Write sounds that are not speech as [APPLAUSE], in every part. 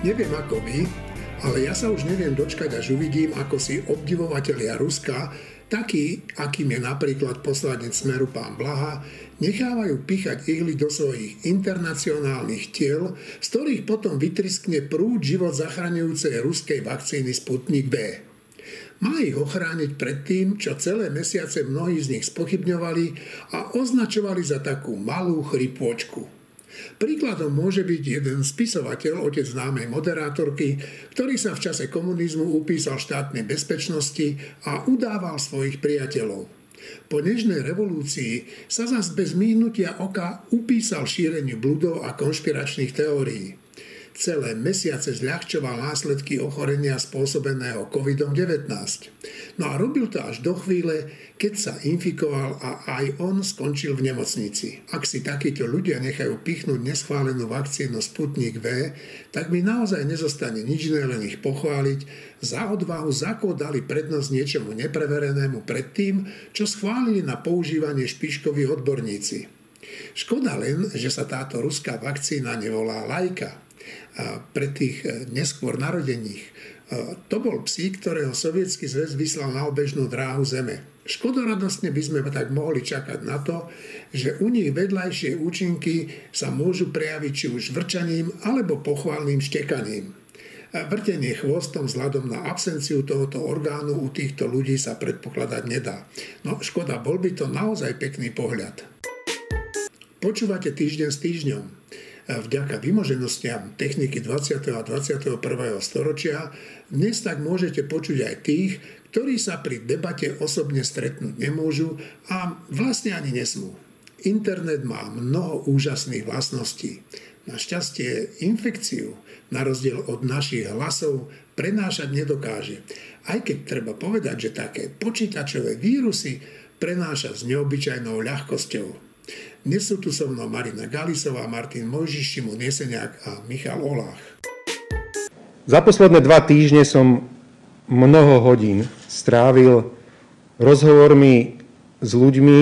Neviem ako vy, ale ja sa už neviem dočkať, až uvidím, ako si obdivovatelia Ruska, takí, akým je napríklad poslanec Smeru pán Blaha, nechávajú pichať ihly do svojich internacionálnych tiel, z ktorých potom vytriskne prúd život zachraňujúcej ruskej vakcíny Sputnik V. Má ich ochrániť pred tým, čo celé mesiace mnohí z nich spochybňovali a označovali za takú malú chrypôčku. Príkladom môže byť jeden spisovateľ, otec známej moderátorky, ktorý sa v čase komunizmu upísal štátnej bezpečnosti a udával svojich priateľov. Po nežnej revolúcii sa zas bez mýhnutia oka upísal šíreniu bludov a konšpiračných teórií celé mesiace zľahčoval následky ochorenia spôsobeného COVID-19. No a robil to až do chvíle, keď sa infikoval a aj on skončil v nemocnici. Ak si takíto ľudia nechajú pichnúť neschválenú vakcínu Sputnik V, tak mi naozaj nezostane nič iné, len ich pochváliť za odvahu, za dali prednosť niečomu nepreverenému pred tým, čo schválili na používanie špiškoví odborníci. Škoda len, že sa táto ruská vakcína nevolá lajka pre tých e, neskôr narodených. E, to bol psík, ktorého sovietský zväz vyslal na obežnú dráhu Zeme. Škodoradostne by sme tak mohli čakať na to, že u nich vedľajšie účinky sa môžu prejaviť či už vrčaním alebo pochválnym štekaním. Vrtenie chvostom vzhľadom na absenciu tohoto orgánu u týchto ľudí sa predpokladať nedá. No škoda, bol by to naozaj pekný pohľad. Počúvate týždeň s týždňom vďaka vymoženostiam techniky 20. a 21. storočia dnes tak môžete počuť aj tých, ktorí sa pri debate osobne stretnúť nemôžu a vlastne ani nesmú. Internet má mnoho úžasných vlastností. Našťastie infekciu, na rozdiel od našich hlasov, prenášať nedokáže. Aj keď treba povedať, že také počítačové vírusy prenáša s neobyčajnou ľahkosťou. Dnes sú tu so mnou Marina Galisová, Martin Mojžiš, Šimon Jeseniak a Michal Olách. Za posledné dva týždne som mnoho hodín strávil rozhovormi s ľuďmi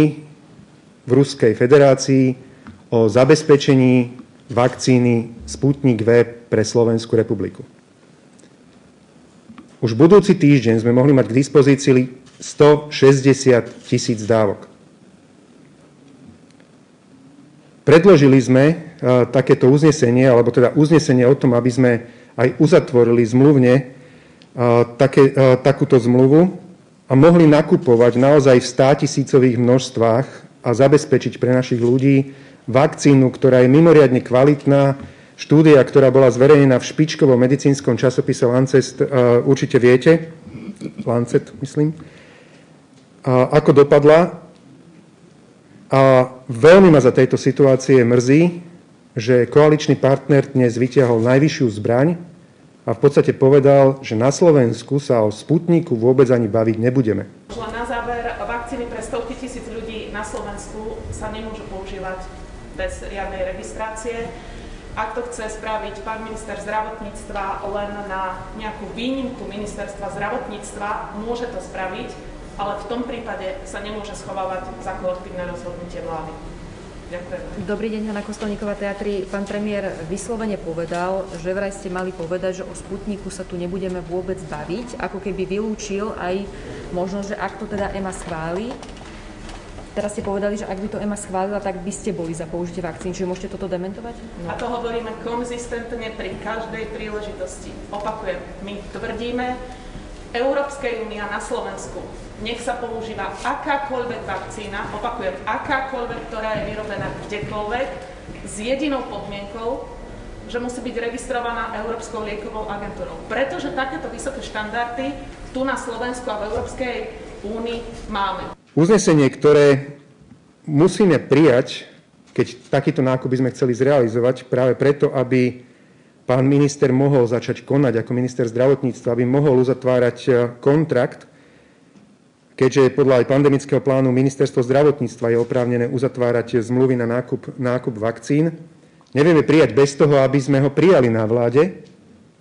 v Ruskej federácii o zabezpečení vakcíny Sputnik V pre Slovenskú republiku. Už budúci týždeň sme mohli mať k dispozícii 160 tisíc dávok. Predložili sme e, takéto uznesenie, alebo teda uznesenie o tom, aby sme aj uzatvorili zmluvne e, také, e, takúto zmluvu a mohli nakupovať naozaj v státisícových množstvách a zabezpečiť pre našich ľudí vakcínu, ktorá je mimoriadne kvalitná. Štúdia, ktorá bola zverejnená v špičkovom medicínskom časopise Lancet, určite viete, Lancet, myslím. Ako dopadla? A veľmi ma za tejto situácie mrzí, že koaličný partner dnes vyťahol najvyššiu zbraň a v podstate povedal, že na Slovensku sa o Sputniku vôbec ani baviť nebudeme. Na záver, vakcíny pre stovky tisíc ľudí na Slovensku sa nemôžu používať bez riadnej registrácie. Ak to chce spraviť pán minister zdravotníctva len na nejakú výnimku ministerstva zdravotníctva, môže to spraviť, ale v tom prípade sa nemôže schovávať za kolektívne rozhodnutie vlády. Ďakujem. Dobrý deň, Hanna Kostolníková, teatri. Pán premiér vyslovene povedal, že vraj ste mali povedať, že o Sputniku sa tu nebudeme vôbec baviť, ako keby vylúčil aj možnosť, že ak to teda EMA schváli, Teraz ste povedali, že ak by to EMA schválila, tak by ste boli za použitie vakcín. Čiže môžete toto dementovať? No. A to hovoríme konzistentne pri každej príležitosti. Opakujem, my tvrdíme, Európskej únia na Slovensku nech sa používa akákoľvek vakcína, opakujem, akákoľvek, ktorá je vyrobená kdekoľvek, s jedinou podmienkou, že musí byť registrovaná Európskou liekovou agentúrou. Pretože takéto vysoké štandardy tu na Slovensku a v Európskej únii máme. Uznesenie, ktoré musíme prijať, keď takýto nákup by sme chceli zrealizovať, práve preto, aby pán minister mohol začať konať ako minister zdravotníctva, aby mohol uzatvárať e, kontrakt, keďže podľa aj pandemického plánu ministerstvo zdravotníctva je oprávnené uzatvárať zmluvy na nákup, nákup vakcín. Nevieme prijať bez toho, aby sme ho prijali na vláde,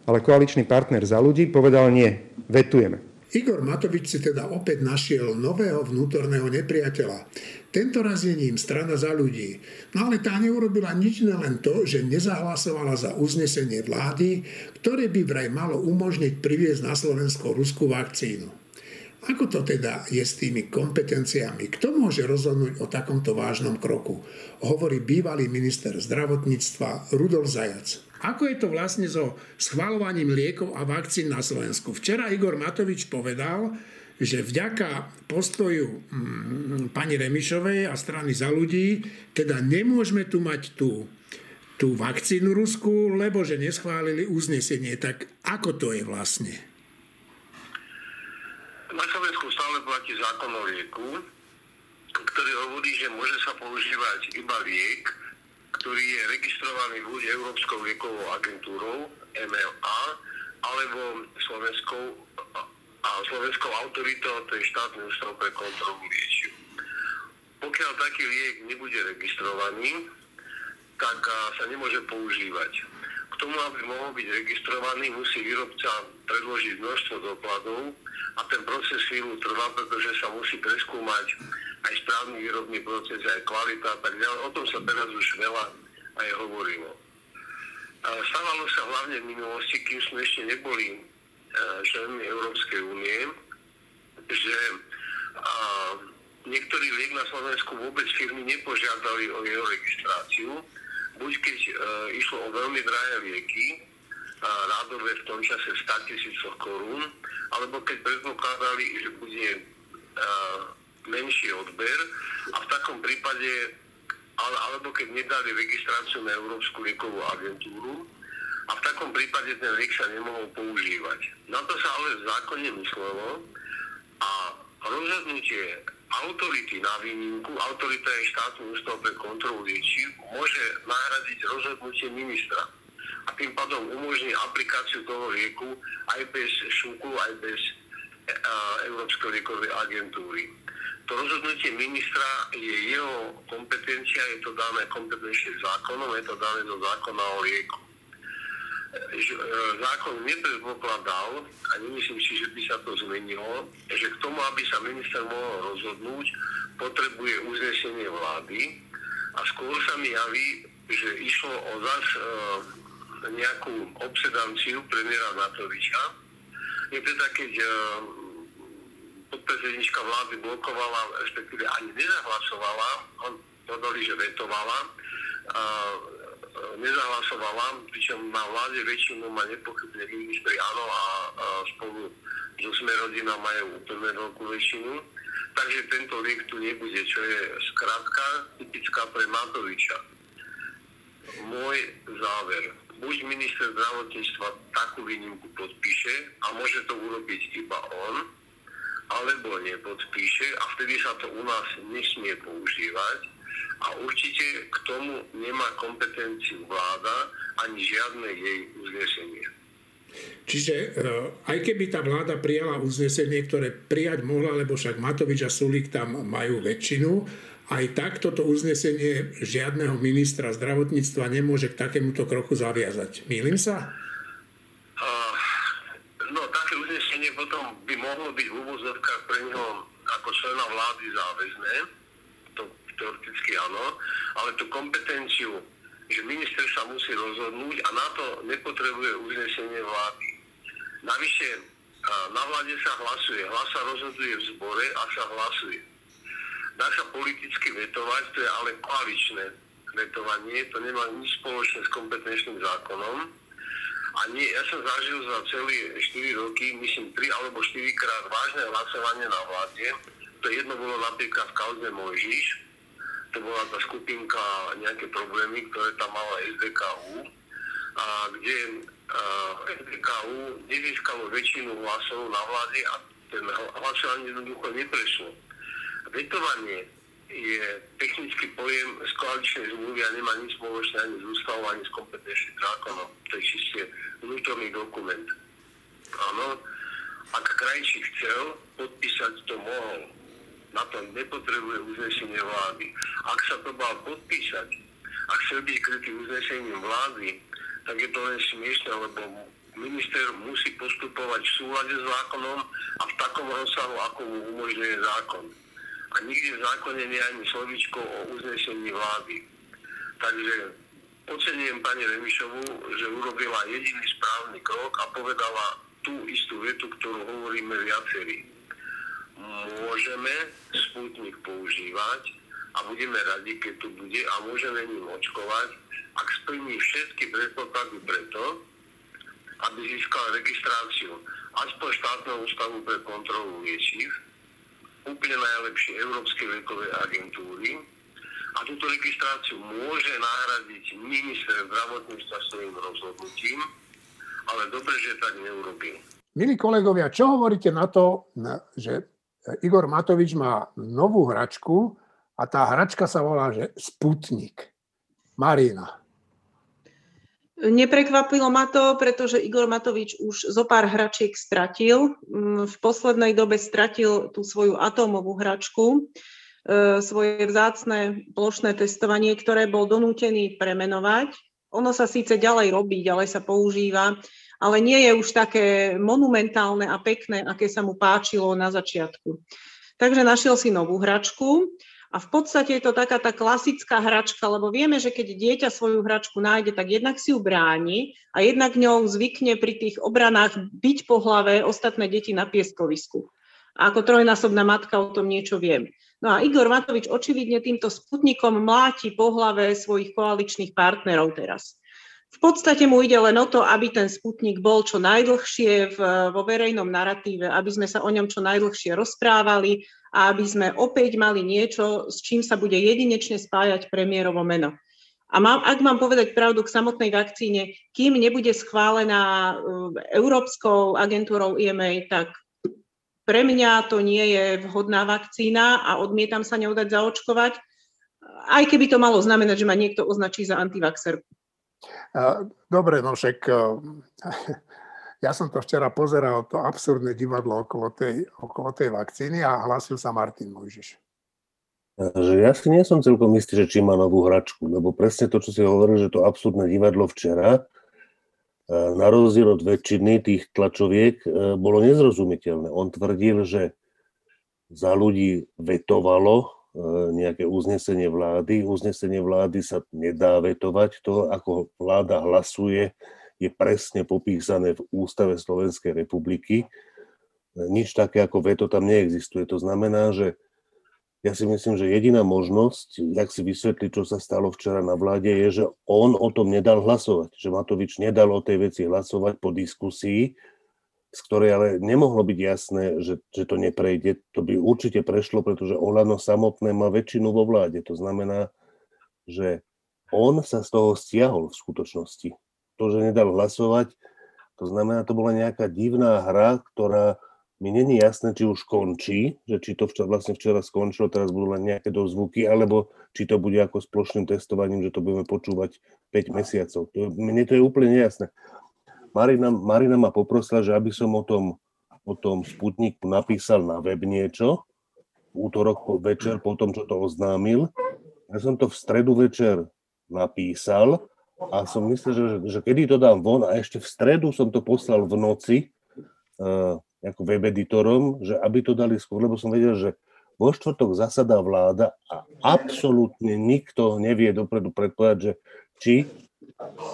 ale koaličný partner za ľudí povedal nie, vetujeme. Igor Matovič si teda opäť našiel nového vnútorného nepriateľa. Tento raz je ním strana za ľudí. No ale tá neurobila nič len to, že nezahlasovala za uznesenie vlády, ktoré by vraj malo umožniť priviesť na Slovensko ruskú vakcínu. Ako to teda je s tými kompetenciami? Kto môže rozhodnúť o takomto vážnom kroku? Hovorí bývalý minister zdravotníctva Rudolf Zajac. Ako je to vlastne so schvalovaním liekov a vakcín na Slovensku? Včera Igor Matovič povedal, že vďaka postoju mm, pani Remišovej a strany za ľudí, teda nemôžeme tu mať tú, tú vakcínu Rusku, lebo že neschválili uznesenie. Tak ako to je vlastne? Na Slovensku stále platí zákon o lieku, ktorý hovorí, že môže sa používať iba liek, ktorý je registrovaný buď Európskou liekovou agentúrou, MLA, alebo Slovenskou, a Slovenskou autoritou, to je štátny ústav pre kontrolu liečiv. Pokiaľ taký liek nebude registrovaný, tak sa nemôže používať. K tomu, aby mohol byť registrovaný, musí výrobca predložiť množstvo dokladov a ten proces chvíľu trvá, pretože sa musí preskúmať aj správny výrobný proces, aj kvalita a tak ďalej. O tom sa teraz už veľa aj hovorilo. Stávalo sa hlavne v minulosti, kým sme ešte neboli e, členmi Európskej únie, že niektorý liek na Slovensku vôbec firmy nepožiadali o jeho registráciu, buď keď e, išlo o veľmi drahé lieky, rádové v tom čase 100 tisícoch korún, alebo keď predpokladali, že bude menší odber a v takom prípade, ale, alebo keď nedali registráciu na Európsku liekovú agentúru, a v takom prípade ten liek sa nemohol používať. Na to sa ale v zákone myslelo a rozhodnutie autority na výnimku, autorita je štátny ústav pre kontrolu liečiv, môže nahradiť rozhodnutie ministra. A tým pádom umožní aplikáciu toho lieku aj bez šúku, aj bez e, Európskej liekovej agentúry to rozhodnutie ministra je jeho kompetencia, je to dané kompetenčným zákonom, je to dané do zákona o lieku. E, zákon nepredpokladal, a nemyslím si, že by sa to zmenilo, že k tomu, aby sa minister mohol rozhodnúť, potrebuje uznesenie vlády a skôr sa mi javí, že išlo o zas e, nejakú obsedanciu premiéra Matoviča. Je teda, keď e, podpredsednička vlády blokovala, respektíve ani nezahlasovala, on povedali, že vetovala, a, nezahlasovala, pričom na vláde väčšinu má nepochybne ministri áno a, a spolu so sme rodina majú úplne veľkú väčšinu. Takže tento liek tu nebude, čo je skrátka typická pre Matoviča. Môj záver. Buď minister zdravotníctva takú výnimku podpíše a môže to urobiť iba on, alebo nepodpíše a vtedy sa to u nás nesmie používať a určite k tomu nemá kompetenciu vláda ani žiadne jej uznesenie. Čiže e, aj keby tá vláda prijala uznesenie, ktoré prijať mohla, lebo však Matovič a Sulík tam majú väčšinu, aj tak toto uznesenie žiadneho ministra zdravotníctva nemôže k takémuto kroku zaviazať. Mýlim sa? uznesenie potom by mohlo byť v úvozovkách pre neho ako člena vlády záväzné, to teoreticky áno, ale tú kompetenciu, že minister sa musí rozhodnúť a na to nepotrebuje uznesenie vlády. Navyše, na vláde sa hlasuje, hlas sa rozhoduje v zbore a sa hlasuje. Dá sa politicky vetovať, to je ale koaličné vetovanie, to nemá nič spoločné s kompetenčným zákonom a nie, ja som zažil za celé 4 roky, myslím 3 alebo 4 krát vážne hlasovanie na vláde. To jedno bolo napríklad v kauze Mojžiš, to bola tá skupinka nejaké problémy, ktoré tam mala SDKU, a kde uh, SDKU nezískalo väčšinu hlasov na vláde a ten hlasovanie jednoducho neprešlo. Vetovanie je technický pojem z koaličnej zmluvy a nemá nič spoločné ani s ústavou, ani s kompetenčným zákonom. To je čiste vnútorný dokument. Áno, ak krajčí chcel, podpísať to mohol. Na to nepotrebuje uznesenie vlády. Ak sa to mal podpísať a chcel byť krytý uznesením vlády, tak je to len smiešne, lebo minister musí postupovať v súlade s zákonom a v takom rozsahu, ako mu umožňuje zákon. A nikde v zákone nie ani slovičko o uznesení vlády. Takže ocenujem pani Remišovu, že urobila jediný správny krok a povedala tú istú vetu, ktorú hovoríme viacerí. Môžeme Sputnik používať a budeme radi, keď tu bude a môžeme ním očkovať, ak splní všetky predpoklady preto, aby získal registráciu aspoň štátneho ústavu pre kontrolu liečiv, úplne najlepšie Európskej liekovej agentúry a túto registráciu môže nahradiť minister zdravotníctva svojim rozhodnutím, ale dobre, že tak neurobil. Milí kolegovia, čo hovoríte na to, že Igor Matovič má novú hračku a tá hračka sa volá, že Sputnik. Marina. Neprekvapilo ma to, pretože Igor Matovič už zo pár hračiek stratil. Mm, v poslednej dobe stratil tú svoju atómovú hračku, e, svoje vzácne plošné testovanie, ktoré bol donútený premenovať. Ono sa síce ďalej robí, ďalej sa používa, ale nie je už také monumentálne a pekné, aké sa mu páčilo na začiatku. Takže našiel si novú hračku a v podstate je to taká tá klasická hračka, lebo vieme, že keď dieťa svoju hračku nájde, tak jednak si ju bráni a jednak ňou zvykne pri tých obranách byť po hlave ostatné deti na pieskovisku. A ako trojnásobná matka o tom niečo viem. No a Igor Matovič očividne týmto sputnikom mláti po hlave svojich koaličných partnerov teraz. V podstate mu ide len o to, aby ten sputnik bol čo najdlhšie v, vo verejnom narratíve, aby sme sa o ňom čo najdlhšie rozprávali a aby sme opäť mali niečo, s čím sa bude jedinečne spájať premiérovo meno. A mám, ak mám povedať pravdu k samotnej vakcíne, kým nebude schválená uh, Európskou agentúrou EMA, tak pre mňa to nie je vhodná vakcína a odmietam sa ňou dať zaočkovať, aj keby to malo znamenať, že ma niekto označí za antivaxerku. Dobre, no však [LAUGHS] ja som to včera pozeral, to absurdné divadlo okolo tej, okolo tej vakcíny a hlásil sa Martin Mojžiš. Ja si nie som celkom istý, že či má novú hračku, lebo presne to, čo si hovoril, že to absurdné divadlo včera, na rozdiel od väčšiny tých tlačoviek, e, bolo nezrozumiteľné. On tvrdil, že za ľudí vetovalo nejaké uznesenie vlády. Uznesenie vlády sa nedá vetovať. To, ako vláda hlasuje, je presne popísané v Ústave Slovenskej republiky. Nič také ako veto tam neexistuje. To znamená, že ja si myslím, že jediná možnosť, jak si vysvetliť, čo sa stalo včera na vláde, je, že on o tom nedal hlasovať. Že Matovič nedal o tej veci hlasovať po diskusii, z ktorej ale nemohlo byť jasné, že, že to neprejde. To by určite prešlo, pretože Olano samotné má väčšinu vo vláde. To znamená, že on sa z toho stiahol v skutočnosti to, že nedal hlasovať, to znamená, to bola nejaká divná hra, ktorá mi není jasné, či už končí, že či to včera, vlastne včera skončilo, teraz budú len nejaké dozvuky, alebo či to bude ako s plošným testovaním, že to budeme počúvať 5 mesiacov. To, mne to je úplne nejasné. Marina, Marina ma poprosila, že aby som o tom, o tom Sputniku napísal na web niečo, útorok večer po tom, čo to oznámil. Ja som to v stredu večer napísal a som myslel, že, že kedy to dám von a ešte v stredu som to poslal v noci uh, ako web editorom, že aby to dali skôr, lebo som vedel, že vo štvrtok zasadá vláda a absolútne nikto nevie dopredu predpovedať, že či,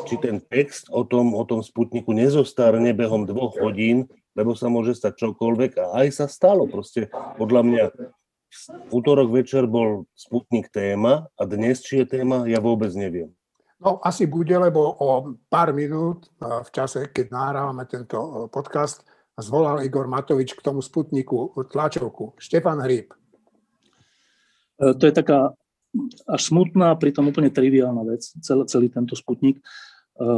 či ten text o tom, o tom Sputniku nezostárne behom dvoch hodín, lebo sa môže stať čokoľvek a aj sa stalo. Proste podľa mňa v útorok večer bol Sputnik téma a dnes či je téma, ja vôbec neviem. No asi bude, lebo o pár minút v čase, keď nahrávame tento podcast, zvolal Igor Matovič k tomu Sputniku tlačovku. Štefan Hríb. E, to je taká až smutná, pritom úplne triviálna vec, celý, celý tento Sputnik. E,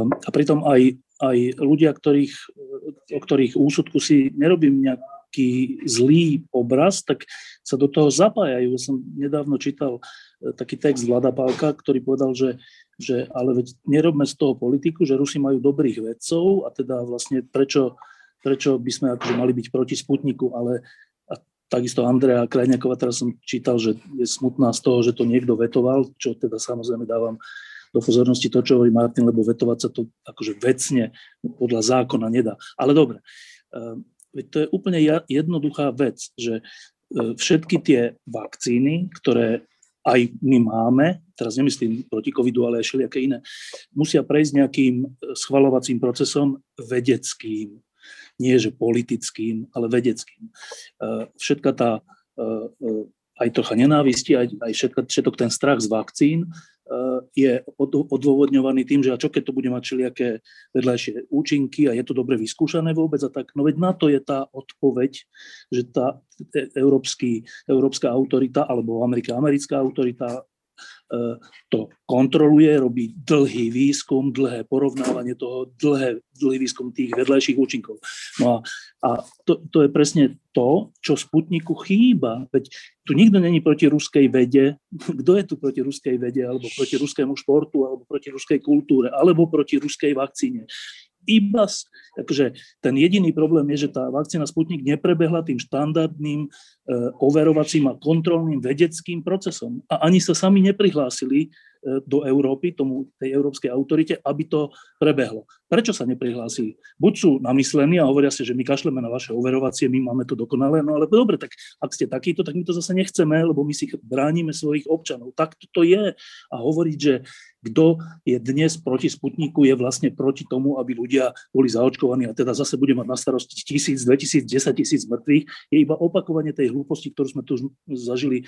a pritom aj, aj ľudia, ktorých, o ktorých úsudku si nerobím nejaký zlý obraz, tak sa do toho zapájajú. Ja som nedávno čítal e, taký text Vlada Pálka, ktorý povedal, že že ale veď nerobme z toho politiku, že Rusi majú dobrých vedcov a teda vlastne prečo, prečo by sme akože mali byť proti Sputniku, ale takisto Andrea Krajňáková, teraz som čítal, že je smutná z toho, že to niekto vetoval, čo teda samozrejme dávam do pozornosti to, čo hovorí Martin, lebo vetovať sa to akože vecne podľa zákona nedá. Ale dobre, to je úplne jednoduchá vec, že všetky tie vakcíny, ktoré aj my máme, teraz nemyslím proti covidu, ale aj všelijaké iné, musia prejsť nejakým schvalovacím procesom vedeckým. Nie, že politickým, ale vedeckým. Všetka tá aj trocha nenávisti, aj, aj všetko, všetok ten strach z vakcín je od, odôvodňovaný tým, že a čo keď to bude mať všelijaké vedľajšie účinky a je to dobre vyskúšané vôbec a tak. No veď na to je tá odpoveď, že tá e, európsky, európska autorita alebo Amerika, americká autorita E, to kontroluje, robí dlhý výskum, dlhé porovnávanie toho, dlhé, dlhý výskum tých vedľajších účinkov. No a, a to, to je presne to, čo Sputniku chýba. Veď tu nikto není proti ruskej vede. [LAUGHS] Kto je tu proti ruskej vede, alebo proti ruskému športu, alebo proti ruskej kultúre, alebo proti ruskej vakcíne iba, akože ten jediný problém je, že tá vakcína Sputnik neprebehla tým štandardným e, overovacím a kontrolným vedeckým procesom. A ani sa sami neprihlásili do Európy, tomu, tej európskej autorite, aby to prebehlo. Prečo sa neprihlásili? Buď sú namyslení a hovoria si, že my kašleme na vaše overovacie, my máme to dokonalé, no ale dobre, tak ak ste takýto, tak my to zase nechceme, lebo my si bránime svojich občanov. Tak to je. A hovoriť, že kto je dnes proti Sputniku, je vlastne proti tomu, aby ľudia boli zaočkovaní a teda zase bude mať na starosti tisíc, 2000, 10 tisíc mŕtvych, je iba opakovanie tej hlúposti, ktorú sme tu zažili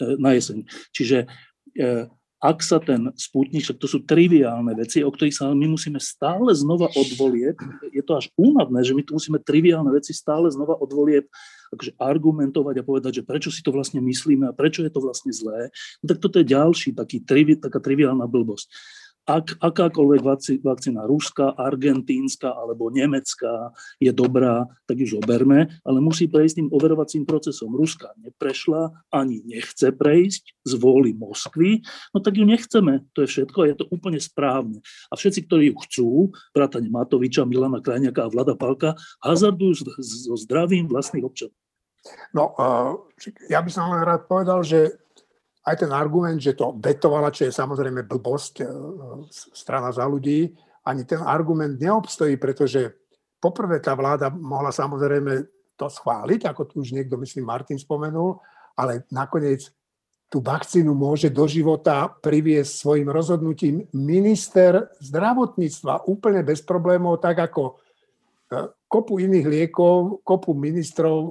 e, na jeseň. Čiže e, ak sa ten spútnik, to sú triviálne veci, o ktorých sa my musíme stále znova odvolieť, je to až únavné, že my tu musíme triviálne veci stále znova odvolieť, akože argumentovať a povedať, že prečo si to vlastne myslíme a prečo je to vlastne zlé, no tak toto je ďalší taký, taká triviálna blbosť ak akákoľvek vakcína ruská, argentínska alebo nemecká je dobrá, tak ju oberme, ale musí prejsť tým overovacím procesom. Ruská neprešla, ani nechce prejsť z vôly Moskvy, no tak ju nechceme. To je všetko a je to úplne správne. A všetci, ktorí ju chcú, vrátane Matoviča, Milana Krajňaka a Vlada Palka, hazardujú so zdravím vlastných občanov. No, ja by som len rád povedal, že aj ten argument, že to vetovala, čo je samozrejme blbosť, e, strana za ľudí, ani ten argument neobstojí, pretože poprvé tá vláda mohla samozrejme to schváliť, ako tu už niekto, myslím, Martin spomenul, ale nakoniec tú vakcínu môže do života priviesť svojim rozhodnutím minister zdravotníctva úplne bez problémov, tak ako e, kopu iných liekov, kopu ministrov e,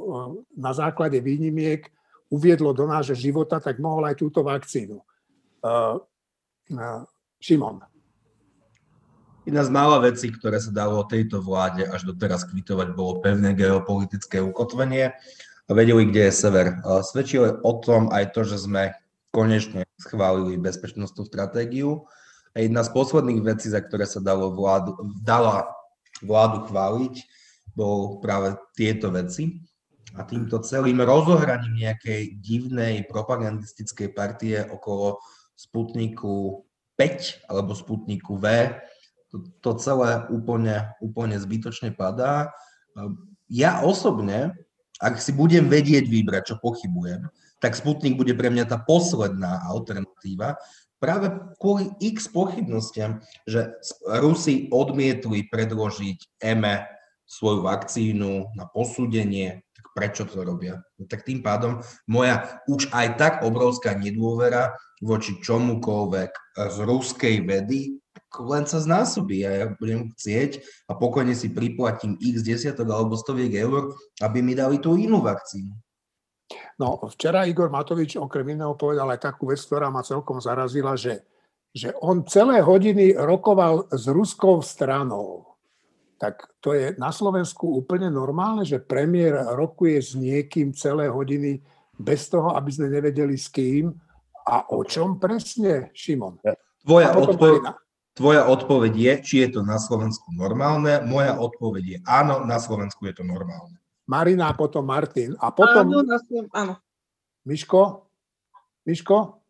na základe výnimiek uviedlo do nášho života, tak mohol aj túto vakcínu. Uh, uh. Jedna z mála vecí, ktoré sa dalo tejto vláde až doteraz kvitovať, bolo pevné geopolitické ukotvenie a vedeli, kde je sever. Svedčilo o tom aj to, že sme konečne schválili bezpečnostnú stratégiu. A jedna z posledných vecí, za ktoré sa dalo vládu, dala vládu chváliť, bol práve tieto veci a týmto celým rozohraním nejakej divnej propagandistickej partie okolo Sputniku 5 alebo Sputniku V, to, to celé úplne, úplne zbytočne padá. Ja osobne, ak si budem vedieť vybrať, čo pochybujem, tak Sputnik bude pre mňa tá posledná alternatíva, práve kvôli x pochybnostiam, že Rusi odmietli predložiť EME svoju vakcínu na posúdenie prečo to robia. No tak tým pádom moja už aj tak obrovská nedôvera voči čomukoľvek z ruskej vedy len sa znásobí a ja budem chcieť a pokojne si priplatím x desiatok alebo stoviek eur, aby mi dali tú inú vakcínu. No, včera Igor Matovič okrem iného povedal aj takú vec, ktorá ma celkom zarazila, že, že on celé hodiny rokoval s ruskou stranou tak to je na Slovensku úplne normálne, že premiér rokuje s niekým celé hodiny bez toho, aby sme nevedeli s kým a o čom presne, Šimon? Tvoja, odpoveď, tvoja odpoveď je, či je to na Slovensku normálne. Moja odpoveď je áno, na Slovensku je to normálne. Marina a potom Martin. A potom... Áno, na Slovensku, áno. Miško? Miško?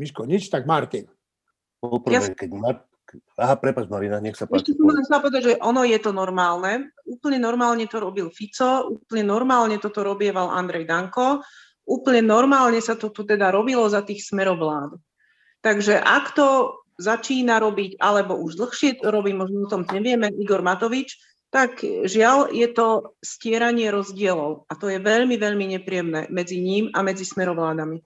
Miško, nič, tak Martin. Poprvé, keď, Mar- Aha, prepáč Marina, nech sa páči. Ešte som chcela povedať, že ono je to normálne. Úplne normálne to robil Fico, úplne normálne toto robieval Andrej Danko, úplne normálne sa to tu teda robilo za tých smerovlád. Takže ak to začína robiť, alebo už dlhšie robí, možno o tom nevieme, Igor Matovič, tak žiaľ je to stieranie rozdielov a to je veľmi, veľmi nepríjemné medzi ním a medzi smerovládami.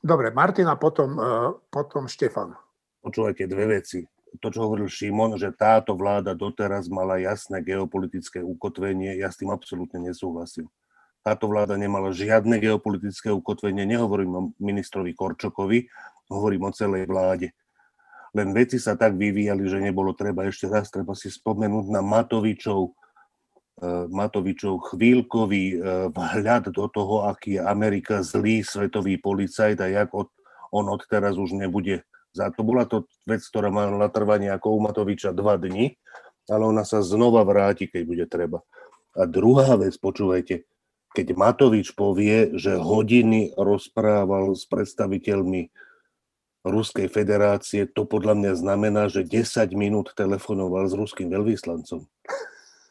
Dobre, Martina, potom, uh, potom Štefan. Počúvajte dve veci. To, čo hovoril Šimon, že táto vláda doteraz mala jasné geopolitické ukotvenie, ja s tým absolútne nesúhlasím. Táto vláda nemala žiadne geopolitické ukotvenie, nehovorím o ministrovi Korčokovi, hovorím o celej vláde len veci sa tak vyvíjali, že nebolo treba ešte raz, treba si spomenúť na Matovičov, eh, Matovičov chvíľkový eh, vhľad do toho, aký je Amerika zlý svetový policajt a jak od, on odteraz už nebude za to. Bola to vec, ktorá mala trvanie ako u Matoviča dva dni, ale ona sa znova vráti, keď bude treba. A druhá vec, počúvajte, keď Matovič povie, že hodiny rozprával s predstaviteľmi Ruskej federácie, to podľa mňa znamená, že 10 minút telefonoval s ruským veľvyslancom.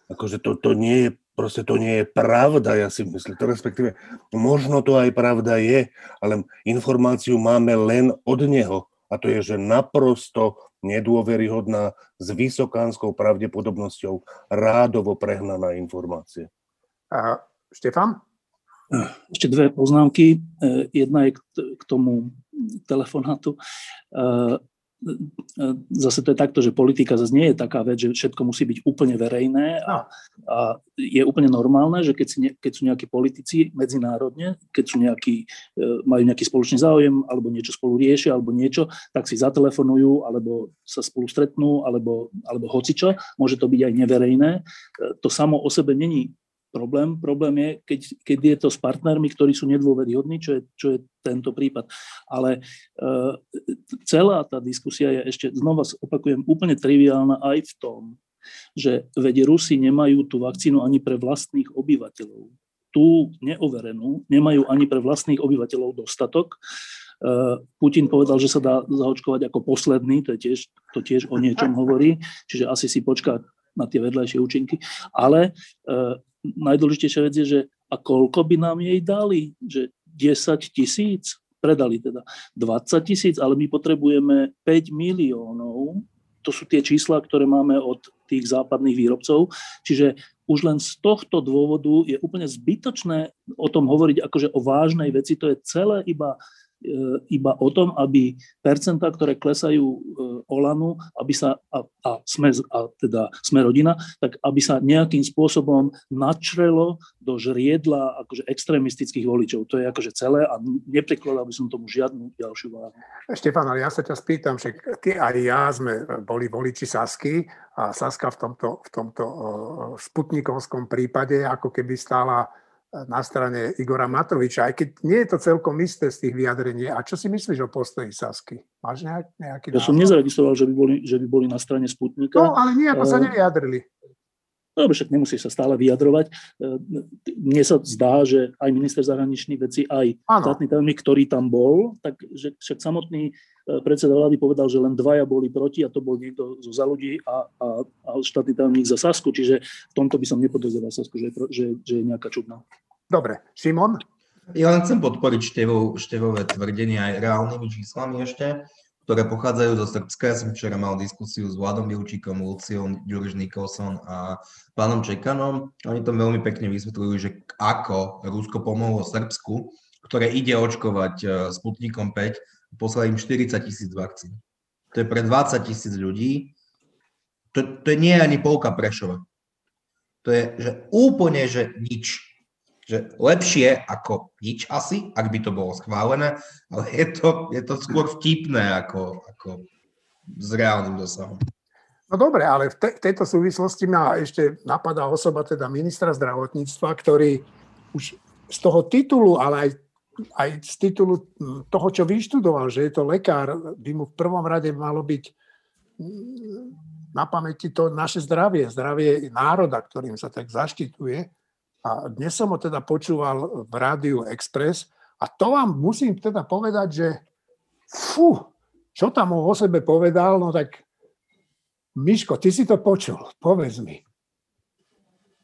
Akože to, to nie je, proste to nie je pravda, ja si myslím, to respektíve, možno to aj pravda je, ale informáciu máme len od neho. A to je, že naprosto nedôveryhodná, s vysokánskou pravdepodobnosťou rádovo prehnaná informácia. A Štefan? Ešte dve poznámky. E, jedna je k tomu telefonátu. Zase to je takto, že politika zase nie je taká vec, že všetko musí byť úplne verejné a, a je úplne normálne, že keď, si ne, keď sú nejakí politici medzinárodne, keď sú nejakí, e, majú nejaký spoločný záujem alebo niečo spolu riešia alebo niečo, tak si zatelefonujú alebo sa spolu stretnú alebo, alebo hocičo, môže to byť aj neverejné. E, to samo o sebe není problém. Problém je, keď, keď je to s partnermi, ktorí sú nedôveryhodní, čo je, čo je tento prípad. Ale uh, celá tá diskusia je ešte, znova opakujem, úplne triviálna aj v tom, že veď Rusi nemajú tú vakcínu ani pre vlastných obyvateľov. Tú neoverenú nemajú ani pre vlastných obyvateľov dostatok. Uh, Putin povedal, že sa dá zaočkovať ako posledný, to, je tiež, to tiež o niečom hovorí, čiže asi si počká na tie vedľajšie účinky. Ale uh, najdôležitejšia vec je, že a koľko by nám jej dali? Že 10 tisíc? Predali teda 20 tisíc, ale my potrebujeme 5 miliónov. To sú tie čísla, ktoré máme od tých západných výrobcov. Čiže už len z tohto dôvodu je úplne zbytočné o tom hovoriť akože o vážnej veci. To je celé iba E, iba o tom, aby percentá, ktoré klesajú e, Olanu, aby sa, a, a, sme, a teda sme rodina, tak aby sa nejakým spôsobom načrelo do žriedla akože extrémistických voličov. To je akože celé a neprikladal by som tomu žiadnu ďalšiu váhu. Štefan, ale ja sa ťa spýtam, že ty aj ja sme boli voliči Sasky a Saska v tomto, v tomto sputnikovskom prípade ako keby stála na strane Igora Matoviča, aj keď nie je to celkom isté z tých vyjadrení. A čo si myslíš o postoji Sasky? Máš nejak, nejaký Ja som nezaregistroval, že by, boli, že by boli na strane Sputnika. No, ale nejako sa eh, Dobre, však nemusí sa stále vyjadrovať. Eh, mne sa zdá, že aj minister zahraničných vecí, aj štátny tajomník, ktorý tam bol, tak že však samotný eh, predseda vlády povedal, že len dvaja boli proti a to bol niekto zo za ľudí a, a, a štátny tajomník za Sasku, čiže v tomto by som nepodozrieval Sasku, že, že, že je nejaká čudná. Dobre, Šimon? Ja len chcem podporiť števov, števové tvrdenie aj reálnymi číslami ešte, ktoré pochádzajú zo Srbska. Ja som včera mal diskusiu s Vladom Bilčíkom, Luciou Ďuriš Nikolson a pánom Čekanom. Oni to veľmi pekne vysvetľujú, že ako Rusko pomohlo Srbsku, ktoré ide očkovať e, Sputnikom 5, poslali im 40 tisíc vakcín. To je pre 20 tisíc ľudí. To, to nie je ani polka Prešova. To je že úplne, že nič že lepšie ako nič asi, ak by to bolo schválené, ale je to, je to skôr vtipné ako, ako s reálnym dosahom. No dobre, ale v, te, v tejto súvislosti ma ešte napadá osoba teda ministra zdravotníctva, ktorý už z toho titulu, ale aj, aj z titulu toho, čo vyštudoval, že je to lekár, by mu v prvom rade malo byť mm, na pamäti to naše zdravie, zdravie národa, ktorým sa tak zaštituje. A dnes som ho teda počúval v Rádiu Express a to vám musím teda povedať, že fú, čo tam o sebe povedal, no tak Miško, ty si to počul, povedz mi.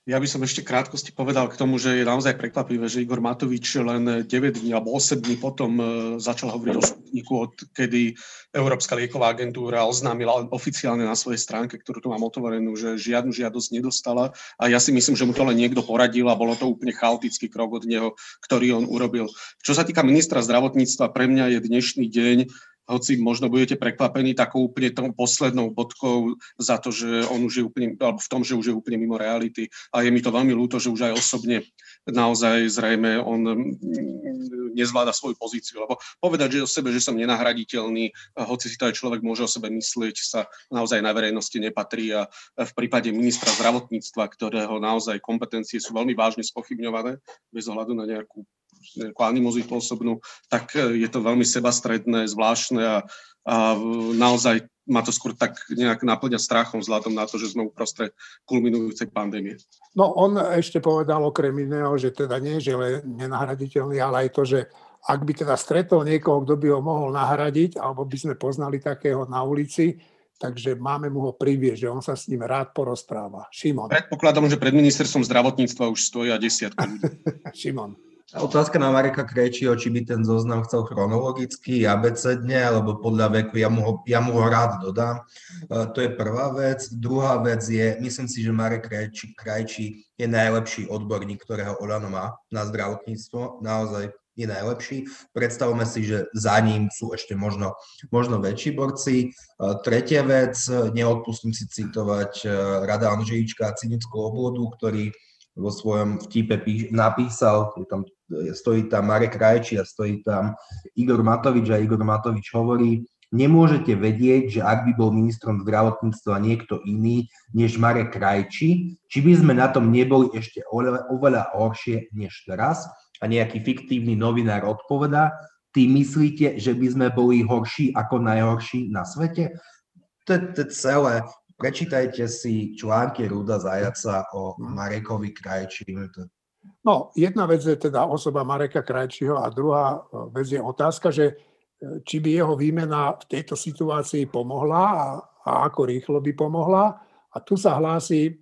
Ja by som ešte krátkosti povedal k tomu, že je naozaj prekvapivé, že Igor Matovič len 9 dní alebo 8 dní potom e, začal hovoriť o Sputniku, od kedy Európska lieková agentúra oznámila oficiálne na svojej stránke, ktorú tu mám otvorenú, že žiadnu žiadosť nedostala. A ja si myslím, že mu to len niekto poradil a bolo to úplne chaotický krok od neho, ktorý on urobil. Čo sa týka ministra zdravotníctva, pre mňa je dnešný deň hoci možno budete prekvapení takou úplne tou poslednou bodkou za to, že on už je úplne, alebo v tom, že už je úplne mimo reality. A je mi to veľmi ľúto, že už aj osobne naozaj zrejme on mm, nezvláda svoju pozíciu. Lebo povedať že o sebe, že som nenahraditeľný, hoci si to aj človek môže o sebe myslieť, sa naozaj na verejnosti nepatrí. A v prípade ministra zdravotníctva, ktorého naozaj kompetencie sú veľmi vážne spochybňované, bez ohľadu na nejakú nejakú animozitu osobnú, tak e, je to veľmi sebastredné, zvláštne a, a naozaj ma to skôr tak nejak naplňa strachom vzhľadom na to, že sme uprostred kulminujúcej pandémie. No on ešte povedal okrem iného, že teda nie, že je nenahraditeľný, ale aj to, že ak by teda stretol niekoho, kto by ho mohol nahradiť, alebo by sme poznali takého na ulici, takže máme mu ho privieť, že on sa s ním rád porozpráva. Šimon. Predpokladám, že pred ministerstvom zdravotníctva už stojí a desiatka [LAUGHS] Šimon. Otázka na Mareka Krejčího, či by ten zoznam chcel chronologicky, abecedne, alebo podľa veku, ja mu ho, ja mu ho rád dodám. Uh, to je prvá vec. Druhá vec je, myslím si, že Marek Krejčí, Krajčí je najlepší odborník, ktorého Olano má na zdravotníctvo. Naozaj je najlepší. Predstavme si, že za ním sú ešte možno, možno väčší borci. Uh, tretia vec, neodpustím si citovať uh, Rada Andřejička a cynickú oblodu, ktorý vo svojom vtipe píš, napísal, je tam, stojí tam Marek Krajči a stojí tam Igor Matovič a Igor Matovič hovorí, nemôžete vedieť, že ak by bol ministrom zdravotníctva niekto iný než Marek Krajči, či by sme na tom neboli ešte oveľa, horšie než teraz. A nejaký fiktívny novinár odpovedá, ty myslíte, že by sme boli horší ako najhorší na svete? To je celé. Prečítajte si články Ruda Zajaca o. Marekovi Krajčímu. No, jedna vec je teda osoba Mareka Krajčího a druhá e, vec je otázka, že e, či by jeho výmena v tejto situácii pomohla a, a ako rýchlo by pomohla. A tu sa hlási e,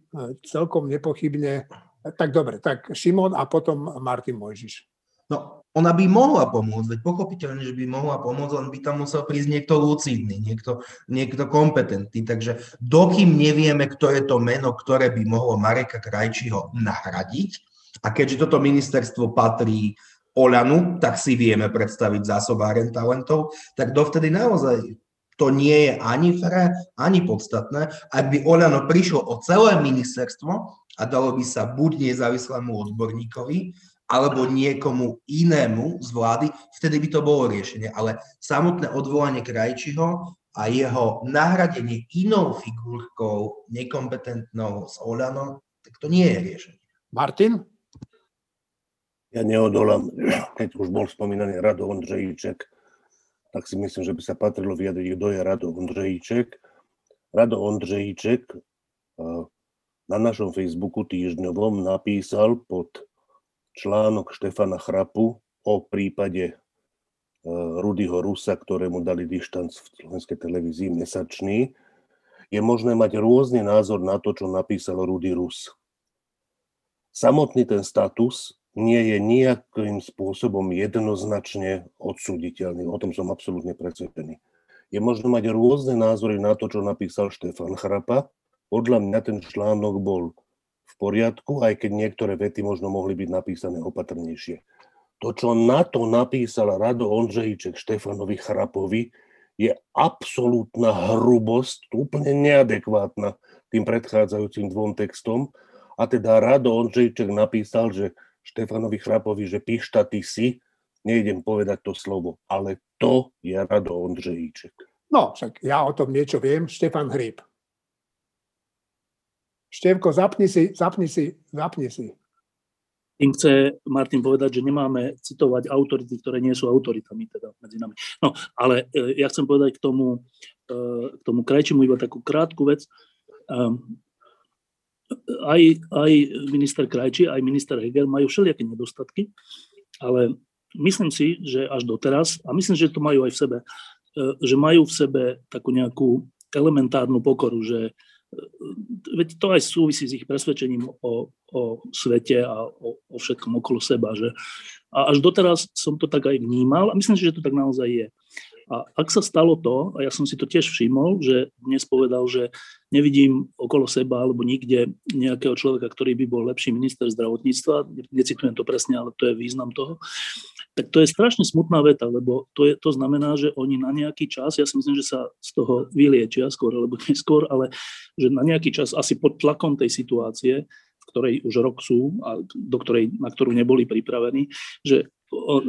celkom nepochybne, tak dobre, tak Šimon a potom Martin Mojžiš. No, ona by mohla pomôcť, veď pochopiteľne, že by mohla pomôcť, len by tam musel prísť niekto lucidný, niekto, niekto kompetentný. Takže dokým nevieme, kto je to meno, ktoré by mohlo Mareka Krajčího nahradiť, a keďže toto ministerstvo patrí Olanu, tak si vieme predstaviť zásobáren talentov, tak dovtedy naozaj to nie je ani fré, ani podstatné. Ak by Olano prišlo o celé ministerstvo a dalo by sa buď nezávislému odborníkovi, alebo niekomu inému z vlády, vtedy by to bolo riešenie. Ale samotné odvolanie Krajčiho a jeho nahradenie inou figurkou nekompetentnou s Olanom, tak to nie je riešenie. Martin? Ja neodolám, keď už bol spomínaný Rado Ondřejíček, tak si myslím, že by sa patrilo vyjadriť, kto je Rado Ondřejíček. Rado Ondřejíček eh, na našom Facebooku týždňovom napísal pod článok Štefana Chrapu o prípade e, Rudyho Rusa, ktorému dali dištanc v slovenskej televízii mesačný, je možné mať rôzny názor na to, čo napísal Rudy Rus. Samotný ten status nie je nejakým spôsobom jednoznačne odsúditeľný. O tom som absolútne presvedčený. Je možné mať rôzne názory na to, čo napísal Štefan Chrapa. Podľa mňa ten článok bol v poriadku, aj keď niektoré vety možno mohli byť napísané opatrnejšie. To, čo na to napísal Rado Ondřejíček Štefanovi Chrapovi, je absolútna hrubosť, úplne neadekvátna tým predchádzajúcim dvom textom. A teda Rado Ondřejíček napísal, že Štefanovi Chrapovi, že pišta ty si, nejdem povedať to slovo, ale to je Rado Ondřejíček. No, však ja o tom niečo viem. Štefan Hryb. Števko, zapni si, zapni si, zapni si. Tým chce Martin povedať, že nemáme citovať autority, ktoré nie sú autoritami teda medzi nami. No, ale e, ja chcem povedať k tomu, e, k tomu krajčimu iba takú krátku vec. Ehm, aj, aj minister Krajči, aj minister Heger majú všelijaké nedostatky, ale myslím si, že až doteraz, a myslím, že to majú aj v sebe, e, že majú v sebe takú nejakú elementárnu pokoru, že veď to aj súvisí s ich presvedčením o, o svete a o, o všetkom okolo seba. Že? A až doteraz som to tak aj vnímal a myslím si, že to tak naozaj je. A ak sa stalo to, a ja som si to tiež všimol, že dnes povedal, že nevidím okolo seba alebo nikde nejakého človeka, ktorý by bol lepší minister zdravotníctva, necitujem to presne, ale to je význam toho, tak to je strašne smutná veta, lebo to, je, to znamená, že oni na nejaký čas, ja si myslím, že sa z toho vyliečia skôr alebo neskôr, ale že na nejaký čas asi pod tlakom tej situácie, v ktorej už rok sú a do ktorej, na ktorú neboli pripravení, že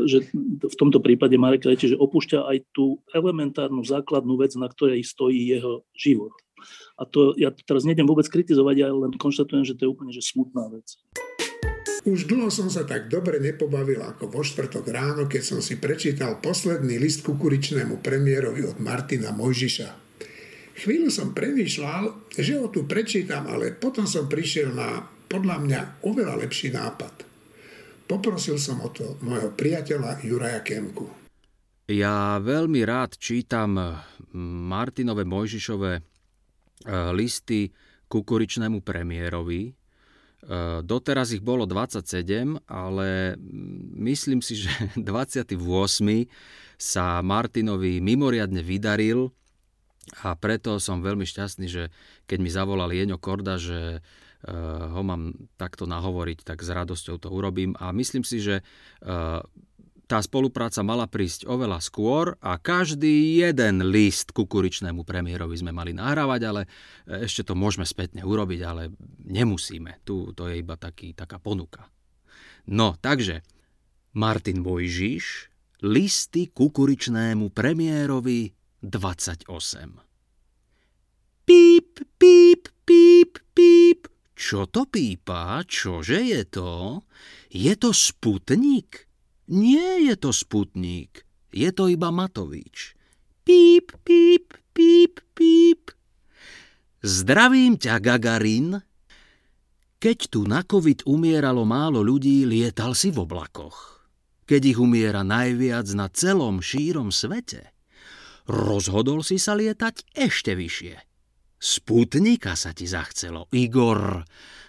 že v tomto prípade Marek Rete, že opúšťa aj tú elementárnu základnú vec, na ktorej stojí jeho život. A to ja teraz nejdem vôbec kritizovať, ja len konštatujem, že to je úplne že smutná vec. Už dlho som sa tak dobre nepobavil ako vo štvrtok ráno, keď som si prečítal posledný list kukuričnému premiérovi od Martina Mojžiša. Chvíľu som premýšľal, že ho tu prečítam, ale potom som prišiel na podľa mňa oveľa lepší nápad. Poprosil som o to môjho priateľa Juraja Kemku. Ja veľmi rád čítam Martinové Mojžišové eh, listy kukuričnému premiérovi. Eh, doteraz ich bolo 27, ale myslím si, že [LAUGHS] 28. sa Martinovi mimoriadne vydaril a preto som veľmi šťastný, že keď mi zavolal Jeňo Korda, že ho mám takto nahovoriť, tak s radosťou to urobím. A myslím si, že eh, tá spolupráca mala prísť oveľa skôr a každý jeden list kukuričnému premiérovi sme mali nahrávať, ale eh, ešte to môžeme spätne urobiť, ale nemusíme. Tu to je iba taký, taká ponuka. No, takže Martin Mojžiš, listy kukuričnému premiérovi 28. Píp, píp, píp, píp. Čo to pípa? Čože je to? Je to Sputnik? Nie je to Sputnik. Je to iba Matovič. Píp, píp, píp, píp. Zdravím ťa, Gagarin. Keď tu na COVID umieralo málo ľudí, lietal si v oblakoch. Keď ich umiera najviac na celom šírom svete, rozhodol si sa lietať ešte vyššie Sputnika sa ti zachcelo, Igor,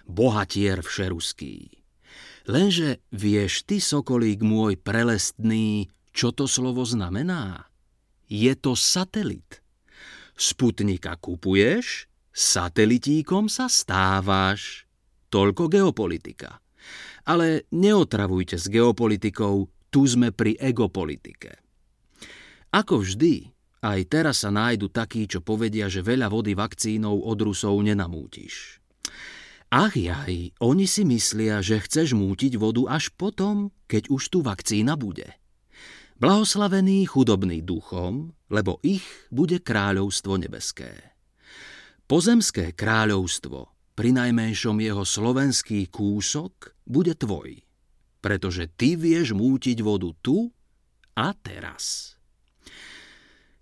bohatier všeruský. Lenže vieš ty, sokolík môj prelestný, čo to slovo znamená? Je to satelit. Sputnika kupuješ, satelitíkom sa stávaš. Toľko geopolitika. Ale neotravujte s geopolitikou, tu sme pri egopolitike. Ako vždy, aj teraz sa nájdu takí, čo povedia, že veľa vody vakcínou od Rusov nenamútiš. Ach jaj, oni si myslia, že chceš mútiť vodu až potom, keď už tu vakcína bude. Blahoslavený chudobný duchom, lebo ich bude kráľovstvo nebeské. Pozemské kráľovstvo, pri najmenšom jeho slovenský kúsok, bude tvoj, pretože ty vieš mútiť vodu tu a teraz.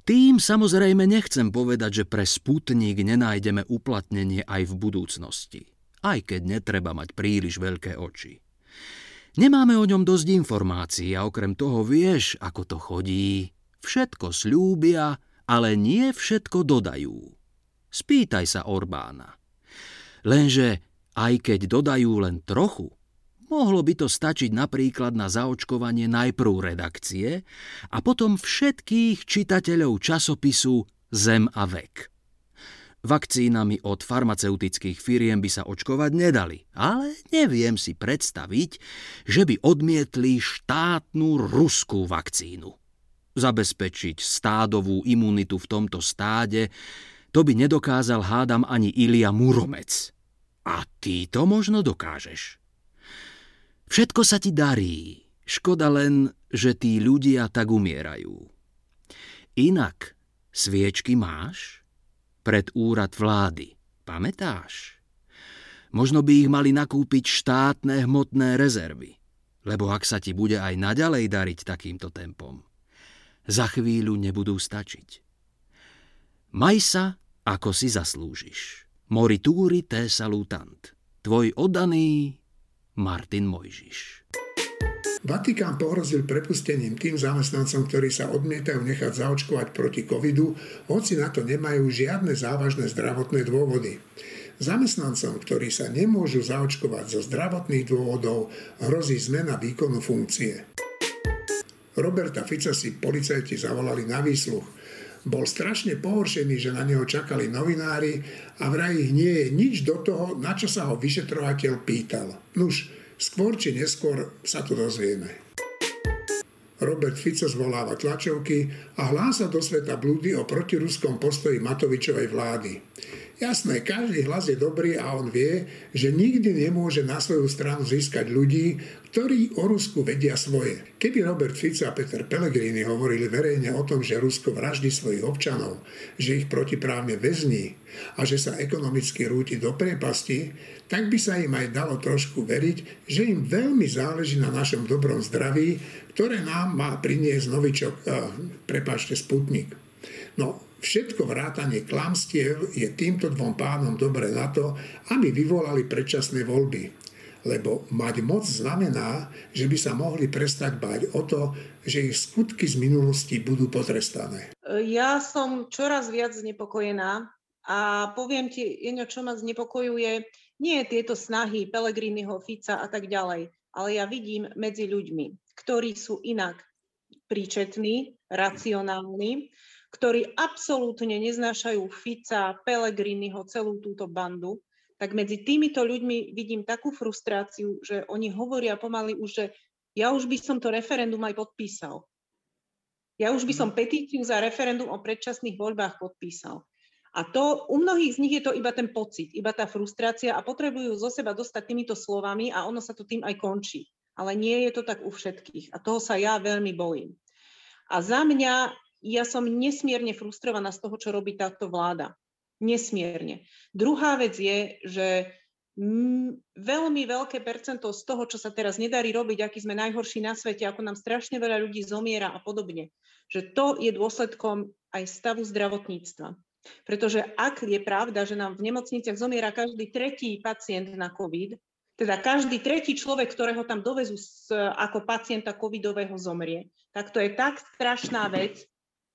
Tým samozrejme nechcem povedať, že pre Sputnik nenájdeme uplatnenie aj v budúcnosti, aj keď netreba mať príliš veľké oči. Nemáme o ňom dosť informácií a okrem toho vieš, ako to chodí. Všetko slúbia, ale nie všetko dodajú. Spýtaj sa Orbána. Lenže aj keď dodajú len trochu, Mohlo by to stačiť napríklad na zaočkovanie najprv redakcie a potom všetkých čitateľov časopisu Zem a vek. Vakcínami od farmaceutických firiem by sa očkovať nedali, ale neviem si predstaviť, že by odmietli štátnu ruskú vakcínu. Zabezpečiť stádovú imunitu v tomto stáde, to by nedokázal hádam ani Ilia Muromec. A ty to možno dokážeš. Všetko sa ti darí. Škoda len, že tí ľudia tak umierajú. Inak, sviečky máš? Pred úrad vlády. Pamätáš? Možno by ich mali nakúpiť štátne hmotné rezervy. Lebo ak sa ti bude aj naďalej dariť takýmto tempom, za chvíľu nebudú stačiť. Maj sa, ako si zaslúžiš. Moritúri te salutant. Tvoj oddaný Martin Mojžiš. Vatikán pohrozil prepustením tým zamestnancom, ktorí sa odmietajú nechať zaočkovať proti covidu, hoci na to nemajú žiadne závažné zdravotné dôvody. Zamestnancom, ktorí sa nemôžu zaočkovať zo zdravotných dôvodov, hrozí zmena výkonu funkcie. Roberta Fica si policajti zavolali na výsluch. Bol strašne pohoršený, že na neho čakali novinári a vraj ich nie je nič do toho, na čo sa ho vyšetrovateľ pýtal. Nuž, skôr či neskôr sa to dozvieme. Robert Fico zvoláva tlačovky a hlása do sveta blúdy o protiruskom postoji Matovičovej vlády. Jasné, každý hlas je dobrý a on vie, že nikdy nemôže na svoju stranu získať ľudí, ktorí o Rusku vedia svoje. Keby Robert Fico a Peter Pellegrini hovorili verejne o tom, že Rusko vraždí svojich občanov, že ich protiprávne väzní a že sa ekonomicky rúti do priepasti, tak by sa im aj dalo trošku veriť, že im veľmi záleží na našom dobrom zdraví, ktoré nám má priniesť novičok, uh, prepáčte, Sputnik. No, Všetko vrátanie klamstiev je týmto dvom pánom dobre na to, aby vyvolali predčasné voľby. Lebo mať moc znamená, že by sa mohli prestať báť o to, že ich skutky z minulosti budú potrestané. Ja som čoraz viac znepokojená a poviem ti, jedno, čo ma znepokojuje, nie tieto snahy Pelegriniho, Fica a tak ďalej, ale ja vidím medzi ľuďmi, ktorí sú inak príčetní, racionálni, ktorí absolútne neznášajú Fica, Pelegriniho, celú túto bandu, tak medzi týmito ľuďmi vidím takú frustráciu, že oni hovoria pomaly už, že ja už by som to referendum aj podpísal. Ja už by som mhm. petíciu za referendum o predčasných voľbách podpísal. A to u mnohých z nich je to iba ten pocit, iba tá frustrácia a potrebujú zo seba dostať týmito slovami a ono sa to tým aj končí. Ale nie je to tak u všetkých a toho sa ja veľmi bojím. A za mňa ja som nesmierne frustrovaná z toho, čo robí táto vláda. Nesmierne. Druhá vec je, že veľmi veľké percento z toho, čo sa teraz nedarí robiť, aký sme najhorší na svete, ako nám strašne veľa ľudí zomiera a podobne, že to je dôsledkom aj stavu zdravotníctva. Pretože ak je pravda, že nám v nemocniciach zomiera každý tretí pacient na COVID, teda každý tretí človek, ktorého tam dovezú ako pacienta covidového zomrie, tak to je tak strašná vec,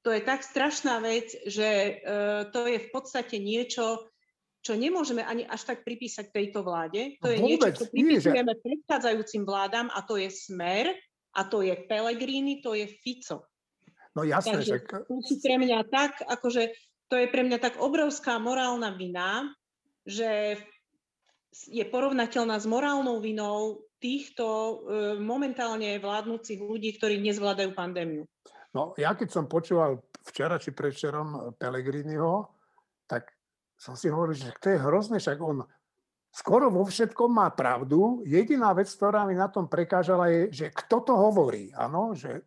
to je tak strašná vec, že uh, to je v podstate niečo, čo nemôžeme ani až tak pripísať tejto vláde. To je niečo, čo pripisujeme že... predchádzajúcim vládam a to je Smer, a to je Pellegrini, to je Fico. No jasné, Takže že... to sú pre mňa tak, akože to je pre mňa tak obrovská morálna vina, že je porovnateľná s morálnou vinou týchto e, momentálne vládnúcich ľudí, ktorí nezvládajú pandémiu. No ja keď som počúval včera či predčerom Pelegriniho, tak som si hovoril, že to je hrozné, však on skoro vo všetkom má pravdu. Jediná vec, ktorá mi na tom prekážala, je, že kto to hovorí. Áno, že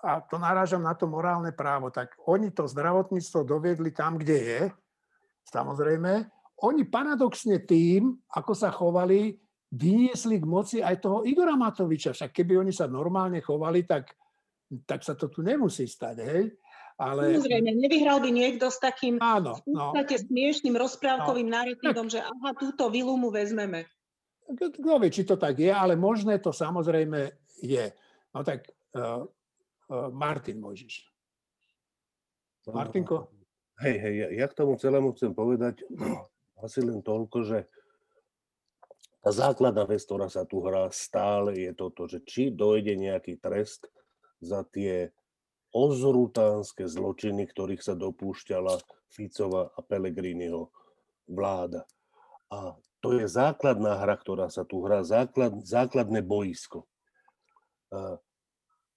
a to narážam na to morálne právo, tak oni to zdravotníctvo doviedli tam, kde je, samozrejme. Oni paradoxne tým, ako sa chovali, vyniesli k moci aj toho Igora Matoviča. Však keby oni sa normálne chovali, tak tak sa to tu nemusí stať, hej? Ale... Samozrejme, nevyhral by niekto s takým Áno, no. smiešným rozprávkovým no. narratívom, že aha, túto vilu mu vezmeme. Kto vie, či to tak je, ale možné to samozrejme je. No tak uh, uh, Martin Mojžiš. Martinko? Hej, hej, ja, ja k tomu celému chcem povedať [CLEARS THROAT] asi len toľko, že tá základná vec, ktorá sa tu hrá stále, je toto, že či dojde nejaký trest za tie ozrutánske zločiny, ktorých sa dopúšťala Ficova a Pellegriniho vláda. A to je základná hra, ktorá sa tu hrá, základ, základné boisko.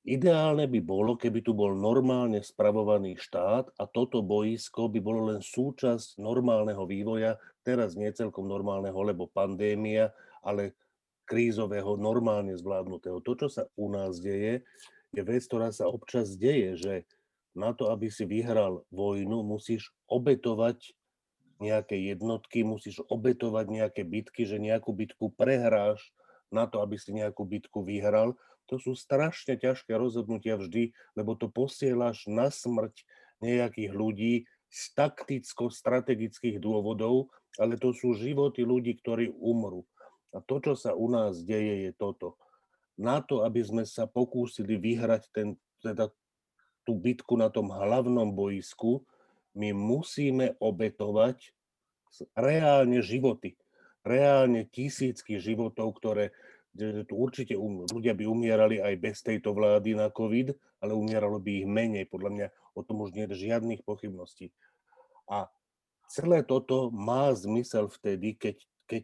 Ideálne by bolo, keby tu bol normálne spravovaný štát a toto boisko by bolo len súčasť normálneho vývoja, teraz nie celkom normálneho, lebo pandémia, ale krízového, normálne zvládnutého. To, čo sa u nás deje, je vec, ktorá sa občas deje, že na to, aby si vyhral vojnu, musíš obetovať nejaké jednotky, musíš obetovať nejaké bitky, že nejakú bitku prehráš na to, aby si nejakú bitku vyhral. To sú strašne ťažké rozhodnutia vždy, lebo to posielaš na smrť nejakých ľudí z takticko-strategických dôvodov, ale to sú životy ľudí, ktorí umrú. A to, čo sa u nás deje, je toto na to, aby sme sa pokúsili vyhrať ten, teda tú bitku na tom hlavnom boisku, my musíme obetovať reálne životy. Reálne tisícky životov, ktoré tu určite um, ľudia by umierali aj bez tejto vlády na COVID, ale umieralo by ich menej. Podľa mňa o tom už nie je žiadnych pochybností. A celé toto má zmysel vtedy, keď, keď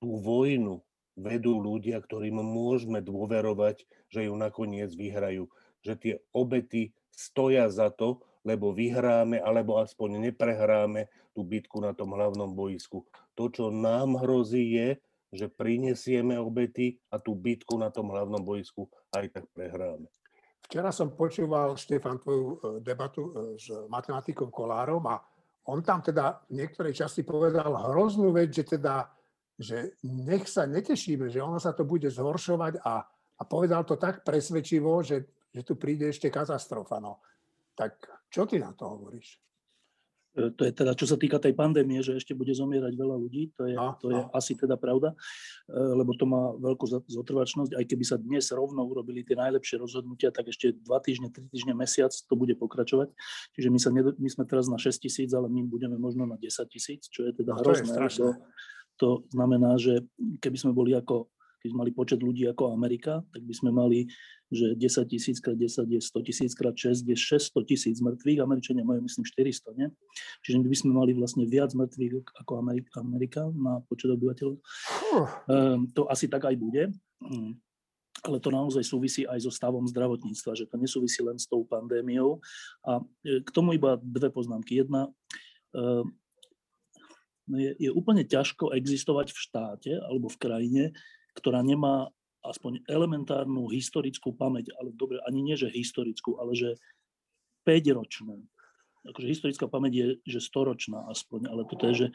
tú vojnu vedú ľudia, ktorým môžeme dôverovať, že ju nakoniec vyhrajú. Že tie obety stoja za to, lebo vyhráme alebo aspoň neprehráme tú bitku na tom hlavnom boisku. To, čo nám hrozí, je, že prinesieme obety a tú bitku na tom hlavnom boisku aj tak prehráme. Včera som počúval, Štefan, tvoju e, debatu e, s matematikom Kolárom a on tam teda v niektorej časti povedal hroznú vec, že teda, že nech sa netešíme, že ono sa to bude zhoršovať a, a povedal to tak presvedčivo, že, že tu príde ešte katastrofa. No. Tak čo ty na to hovoríš? E, to je teda, čo sa týka tej pandémie, že ešte bude zomierať veľa ľudí, to je, no, to je no. asi teda pravda, e, lebo to má veľkú zotrvačnosť. Aj keby sa dnes rovno urobili tie najlepšie rozhodnutia, tak ešte dva týždne, tri týždne, mesiac to bude pokračovať. Čiže my, sa my sme teraz na 6 tisíc, ale my budeme možno na 10 tisíc, čo je teda no, hrozné. To, je to, to znamená, že keby sme boli ako keď mali počet ľudí ako Amerika, tak by sme mali, že 10 tisíc krát 10 je 100 tisíc krát 6 je 600 tisíc mŕtvych. Američania majú myslím 400, nie? Čiže by sme mali vlastne viac mŕtvych ako Amerika, Amerika na počet obyvateľov. Uh. To asi tak aj bude. Um, ale to naozaj súvisí aj so stavom zdravotníctva, že to nesúvisí len s tou pandémiou. A e, k tomu iba dve poznámky. Jedna, um, je, je úplne ťažko existovať v štáte alebo v krajine, ktorá nemá aspoň elementárnu historickú pamäť, ale dobre, ani nie, že historickú, ale že 5-ročnú. Akože historická pamäť je, že storočná aspoň, ale toto je, že,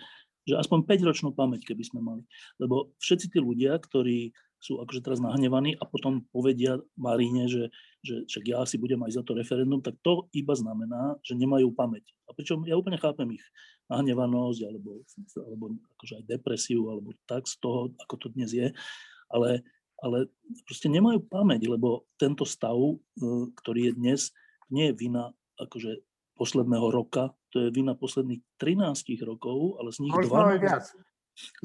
že aspoň 5-ročnú pamäť, keby sme mali. Lebo všetci tí ľudia, ktorí sú akože teraz nahnevaní a potom povedia Maríne, že, že však ja si budem aj za to referendum, tak to iba znamená, že nemajú pamäť. A pričom ja úplne chápem ich nahnevanosť alebo, alebo akože aj depresiu alebo tak z toho, ako to dnes je, ale, ale proste nemajú pamäť, lebo tento stav, e, ktorý je dnes, nie je vina akože posledného roka, to je vina posledných 13 rokov, ale z nich, 12,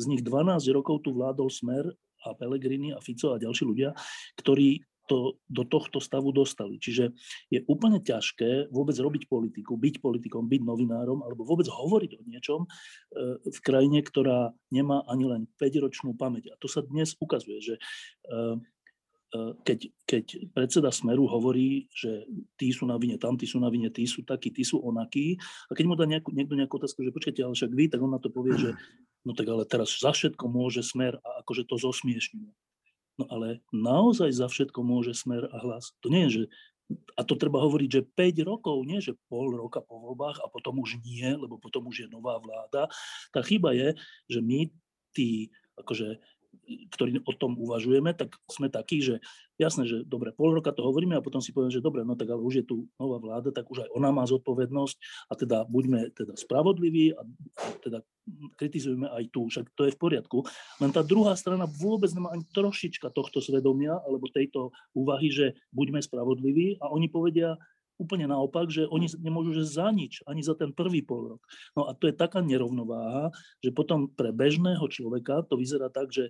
z nich 12 rokov tu vládol Smer a Pellegrini a Fico a ďalší ľudia, ktorí to do tohto stavu dostali. Čiže je úplne ťažké vôbec robiť politiku, byť politikom, byť novinárom alebo vôbec hovoriť o niečom e, v krajine, ktorá nemá ani len 5-ročnú pamäť. A to sa dnes ukazuje, že e, e, keď, keď predseda Smeru hovorí, že tí sú na vine, tam tí sú na vine, tí sú takí, tí sú onakí, a keď mu dá nejakú, niekto nejakú otázku, že počkajte, ale však vy, tak on na to povie, že [CLEARS THROAT] no tak ale teraz za všetko môže Smer a akože to zosmiešňuje. No ale naozaj za všetko môže smer a hlas. To nie je, že a to treba hovoriť, že 5 rokov, nie že pol roka po voľbách a potom už nie, lebo potom už je nová vláda. Tá chyba je, že my tí akože ktorí o tom uvažujeme, tak sme takí, že jasné, že dobre, pol roka to hovoríme a potom si poviem, že dobre, no tak ale už je tu nová vláda, tak už aj ona má zodpovednosť a teda buďme teda spravodliví a teda kritizujeme aj tu, však to je v poriadku. Len tá druhá strana vôbec nemá ani trošička tohto svedomia alebo tejto úvahy, že buďme spravodliví a oni povedia, úplne naopak, že oni nemôžu že za nič, ani za ten prvý pol rok. No a to je taká nerovnováha, že potom pre bežného človeka to vyzerá tak, že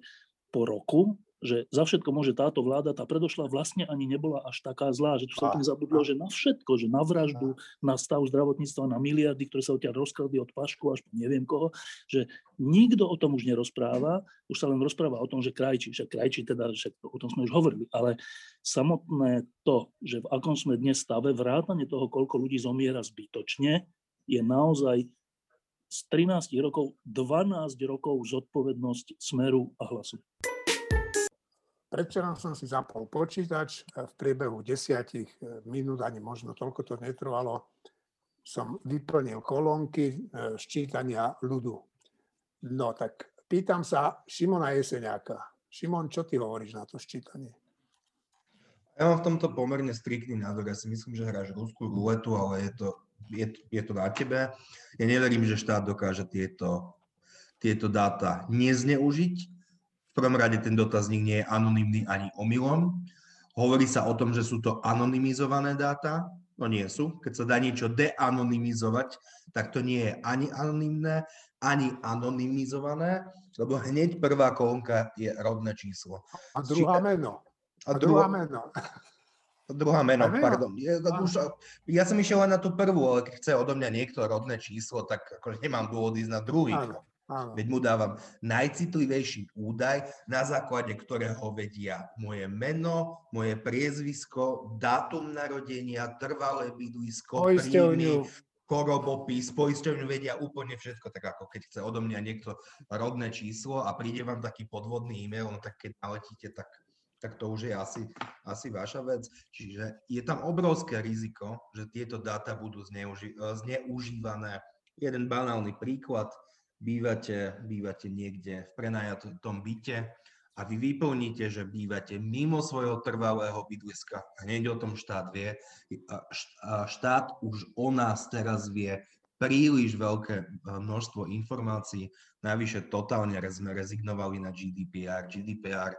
po roku že za všetko môže táto vláda, tá predošla vlastne ani nebola až taká zlá, že tu sa úplne zabudlo, že na všetko, že na vraždu, na stav zdravotníctva, na miliardy, ktoré sa odtiaľ rozkladli od Pašku až po neviem koho, že nikto o tom už nerozpráva, už sa len rozpráva o tom, že krajčí, že krajčí teda, že o tom sme už hovorili, ale samotné to, že v akom sme dnes stave, vrátane toho, koľko ľudí zomiera zbytočne, je naozaj z 13 rokov 12 rokov zodpovednosť smeru a hlasu. Predvčerom som si zapol počítač, v priebehu desiatich e, minút, ani možno toľko to netrvalo, som vyplnil kolónky e, ščítania ľudu. No tak pýtam sa Šimona Jeseňáka. Šimon, čo ty hovoríš na to ščítanie? Ja mám v tomto pomerne striktný názor. Ja si myslím, že hráš ruskú ruletu, ale je to, je, je to na tebe. Ja neverím, že štát dokáže tieto, tieto dáta nezneužiť prvom rade ten dotazník nie je anonymný ani omylom. Hovorí sa o tom, že sú to anonymizované dáta, no nie sú. Keď sa dá niečo deanonymizovať, tak to nie je ani anonymné, ani anonymizované, lebo hneď prvá kolónka je rodné číslo. A druhá meno. A, a druhá meno. Druhá meno, pardon. Ja, už, ja som išiel len na tú prvú, ale keď chce odo mňa niekto rodné číslo, tak akože nemám dôvod ísť na druhý. Áno. Áno. Veď mu dávam najcitlivejší údaj, na základe ktorého vedia moje meno, moje priezvisko, dátum narodenia, trvalé bydlisko, príjmy, korobopis, poisťovňu vedia úplne všetko, tak ako keď chce odo mňa niekto rodné číslo a príde vám taký podvodný e-mail, no tak keď naletíte, tak, tak to už je asi, asi vaša vec. Čiže je tam obrovské riziko, že tieto dáta budú zneuži- zneužívané. Jeden banálny príklad – bývate, bývate niekde v prenajatom byte a vy vyplníte, že bývate mimo svojho trvalého bydliska, hneď o tom štát vie, a štát už o nás teraz vie príliš veľké e, množstvo informácií, navyše totálne sme rezignovali na GDPR. GDPR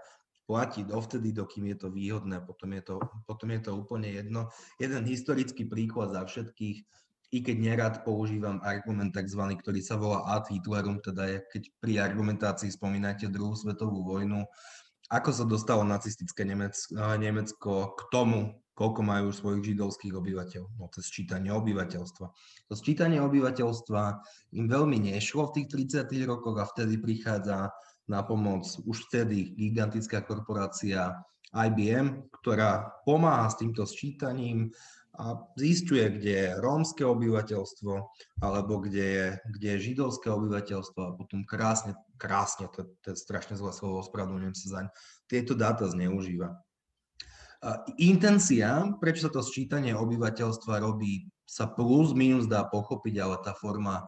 platí dovtedy, dokým je to výhodné, potom je to, potom je to úplne jedno. Jeden historický príklad za všetkých, i keď nerad používam argument tzv., ktorý sa volá ad Hitlerum, teda je, keď pri argumentácii spomínate druhú svetovú vojnu, ako sa dostalo nacistické Nemecko, k tomu, koľko majú svojich židovských obyvateľ, no cez čítanie obyvateľstva. To sčítanie obyvateľstva im veľmi nešlo v tých 30 rokoch a vtedy prichádza na pomoc už vtedy gigantická korporácia IBM, ktorá pomáha s týmto sčítaním, a zistuje, kde je rómske obyvateľstvo, alebo kde je, kde je židovské obyvateľstvo a potom krásne, krásne, to, to je strašne zlé slovo, ospravedlňujem sa zaň, tieto dáta zneužíva. Intencia, prečo sa to sčítanie obyvateľstva robí, sa plus minus dá pochopiť, ale tá forma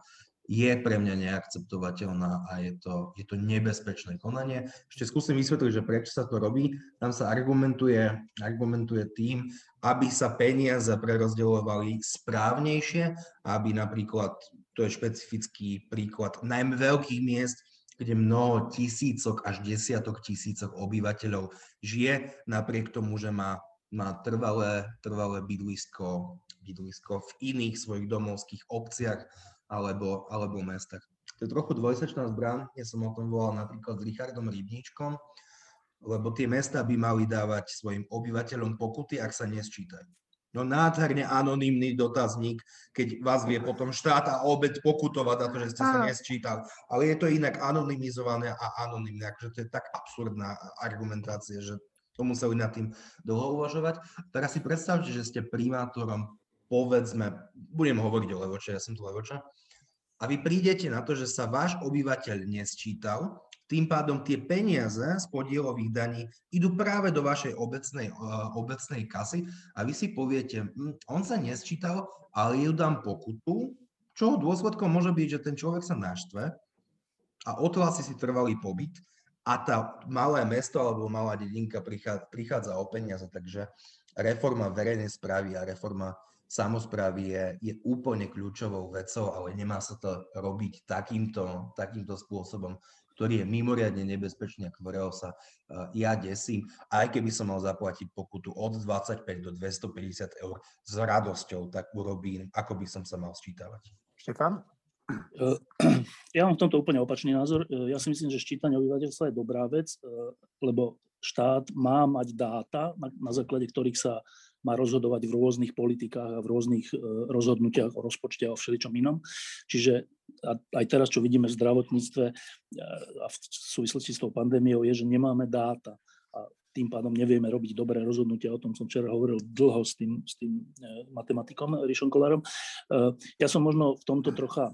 je pre mňa neakceptovateľná a je to, je to nebezpečné konanie. Ešte skúsim vysvetliť, že prečo sa to robí. Tam sa argumentuje, argumentuje tým, aby sa peniaze prerozdeľovali správnejšie, aby napríklad, to je špecifický príklad, najmä veľkých miest, kde mnoho tisícok až desiatok tisícok obyvateľov žije, napriek tomu, že má, má trvalé, trvalé bydlisko, bydlisko v iných svojich domovských obciach, alebo, alebo mestách. To je trochu dvojsečná zbran, ja som o tom volal napríklad s Richardom Rybníčkom, lebo tie mesta by mali dávať svojim obyvateľom pokuty, ak sa nesčítajú. No nádherne anonymný dotazník, keď vás vie potom štát a obec pokutovať za to, že ste sa nesčítali. Ale je to inak anonymizované a anonymné, akože to je tak absurdná argumentácia, že to museli nad tým dlho uvažovať. Teraz si predstavte, že ste primátorom povedzme, budem hovoriť o Levoče, ja som tu Levoča, a vy prídete na to, že sa váš obyvateľ nesčítal, tým pádom tie peniaze z podielových daní idú práve do vašej obecnej, uh, obecnej kasy a vy si poviete, hm, on sa nesčítal, ale ju dám pokutu, čoho dôsledkom môže byť, že ten človek sa naštve a odhlási si trvalý pobyt a tá malé mesto alebo malá dedinka prichádza, prichádza o peniaze, takže reforma verejnej správy a reforma samozprávy je, je úplne kľúčovou vecou, ale nemá sa to robiť takýmto, takýmto spôsobom, ktorý je mimoriadne nebezpečný a ktorého sa uh, ja desím. Aj keby som mal zaplatiť pokutu od 25 do 250 eur s radosťou, tak urobím, ako by som sa mal sčítavať. Štefan? Eh, [CLEARS THROAT] ja mám v tomto úplne opačný názor. Eh, ja si myslím, že ščítanie obyvateľstva je dobrá vec, lebo štát má mať dáta, na, na základe ktorých sa má rozhodovať v rôznych politikách a v rôznych e, rozhodnutiach o rozpočte a o všeličom inom. Čiže aj teraz, čo vidíme v zdravotníctve e, a v súvislosti s tou pandémiou, je, že nemáme dáta a tým pádom nevieme robiť dobré rozhodnutia. O tom som včera hovoril dlho s tým, s tým e, matematikom Rišom Kolárom. Ja som možno v tomto trocha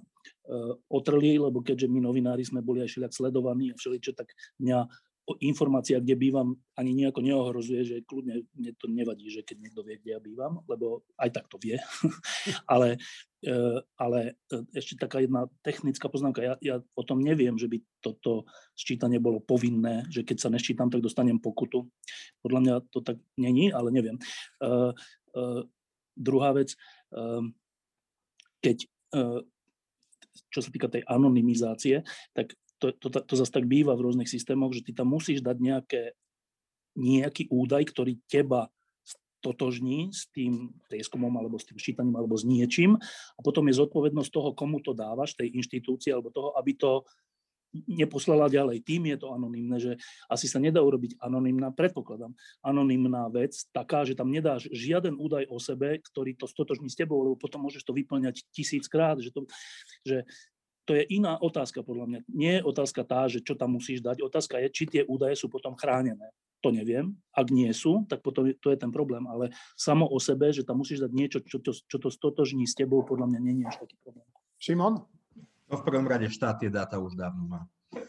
otrlý, lebo keďže my novinári sme boli aj všelijak sledovaní a všeličo, tak mňa informácia, kde bývam, ani nejako neohrozuje, že kľudne mne to nevadí, že keď niekto vie, kde ja bývam, lebo aj tak to vie. [LAUGHS] ale, e, ale e, ešte taká jedna technická poznámka. Ja, ja o tom neviem, že by toto sčítanie bolo povinné, že keď sa neščítam, tak dostanem pokutu. Podľa mňa to tak není, ale neviem. Uh, uh, druhá vec, uh, keď čo sa týka tej anonymizácie, tak to, to, to, to zase tak býva v rôznych systémoch, že ty tam musíš dať nejaké, nejaký údaj, ktorý teba totožní s tým prieskumom alebo s tým ščítaním alebo s niečím a potom je zodpovednosť toho, komu to dávaš, tej inštitúcii alebo toho, aby to neposlala ďalej. Tým je to anonymné, že asi sa nedá urobiť anonymná, predpokladám, anonymná vec taká, že tam nedáš žiaden údaj o sebe, ktorý to stotožní s tebou, lebo potom môžeš to vyplňať tisíckrát, že to, že to je iná otázka podľa mňa. Nie je otázka tá, že čo tam musíš dať. Otázka je, či tie údaje sú potom chránené. To neviem. Ak nie sú, tak potom to je ten problém. Ale samo o sebe, že tam musíš dať niečo, čo to, čo to stotožní s tebou, podľa mňa nie je až taký problém. Šimon? No v prvom rade štát tie dáta už dávno má.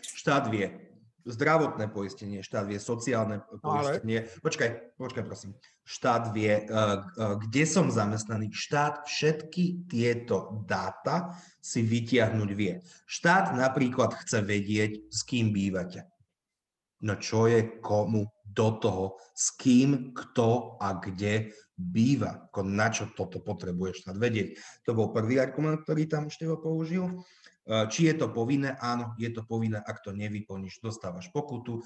Štát vie zdravotné poistenie, štát vie sociálne poistenie. Ale... Počkaj, počkaj prosím. Štát vie, uh, uh, kde som zamestnaný. Štát všetky tieto dáta si vytiahnuť vie. Štát napríklad chce vedieť, s kým bývate. No čo je komu do toho, s kým, kto a kde býva. Na čo toto potrebuje štát vedieť. To bol prvý argument, ktorý tam Števo použil. Eh, či je to povinné? Áno, je to povinné. Ak to nevyplníš, dostávaš pokutu.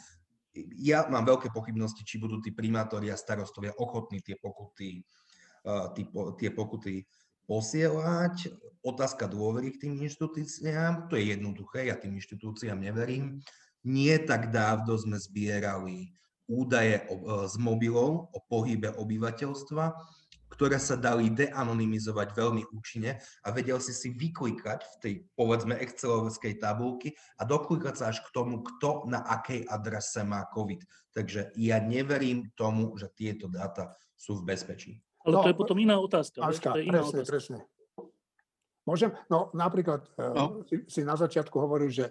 Ja mám veľké pochybnosti, či budú tí primátori a starostovia ochotní tie pokuty, eh, tie pokuty posielať. Otázka dôvery k tým inštitúciám, to je jednoduché, ja tým inštitúciám neverím. Nie tak dávno sme zbierali údaje eh, z mobilov o pohybe obyvateľstva ktoré sa dali deanonymizovať veľmi účinne a vedel si si vyklikať v tej, povedzme, excelovskej tabulky a doklikať sa až k tomu, kto na akej adrese má COVID. Takže ja neverím tomu, že tieto dáta sú v bezpečí. Ale no, to je potom iná otázka. Aška, to je iná presne, otázka. presne. Môžem? No napríklad e, no. Si, si na začiatku hovoril, že,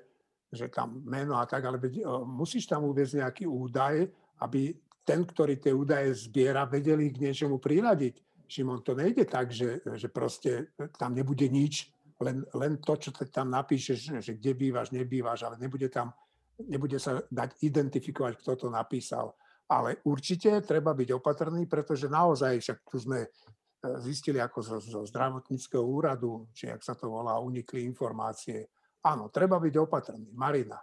že tam meno a tak, ale uh, musíš tam uvieť nejaký údaj, aby ten, ktorý tie údaje zbiera, vedeli k niečomu priradiť. Šimon, to nejde tak, že, že proste tam nebude nič, len, len to, čo tam napíšeš, že kde bývaš, nebývaš, ale nebude tam, nebude sa dať identifikovať, kto to napísal. Ale určite treba byť opatrný, pretože naozaj, však tu sme e, zistili ako zo, zo zdravotníckého úradu, či ak sa to volá, unikli informácie. Áno, treba byť opatrný. Marina.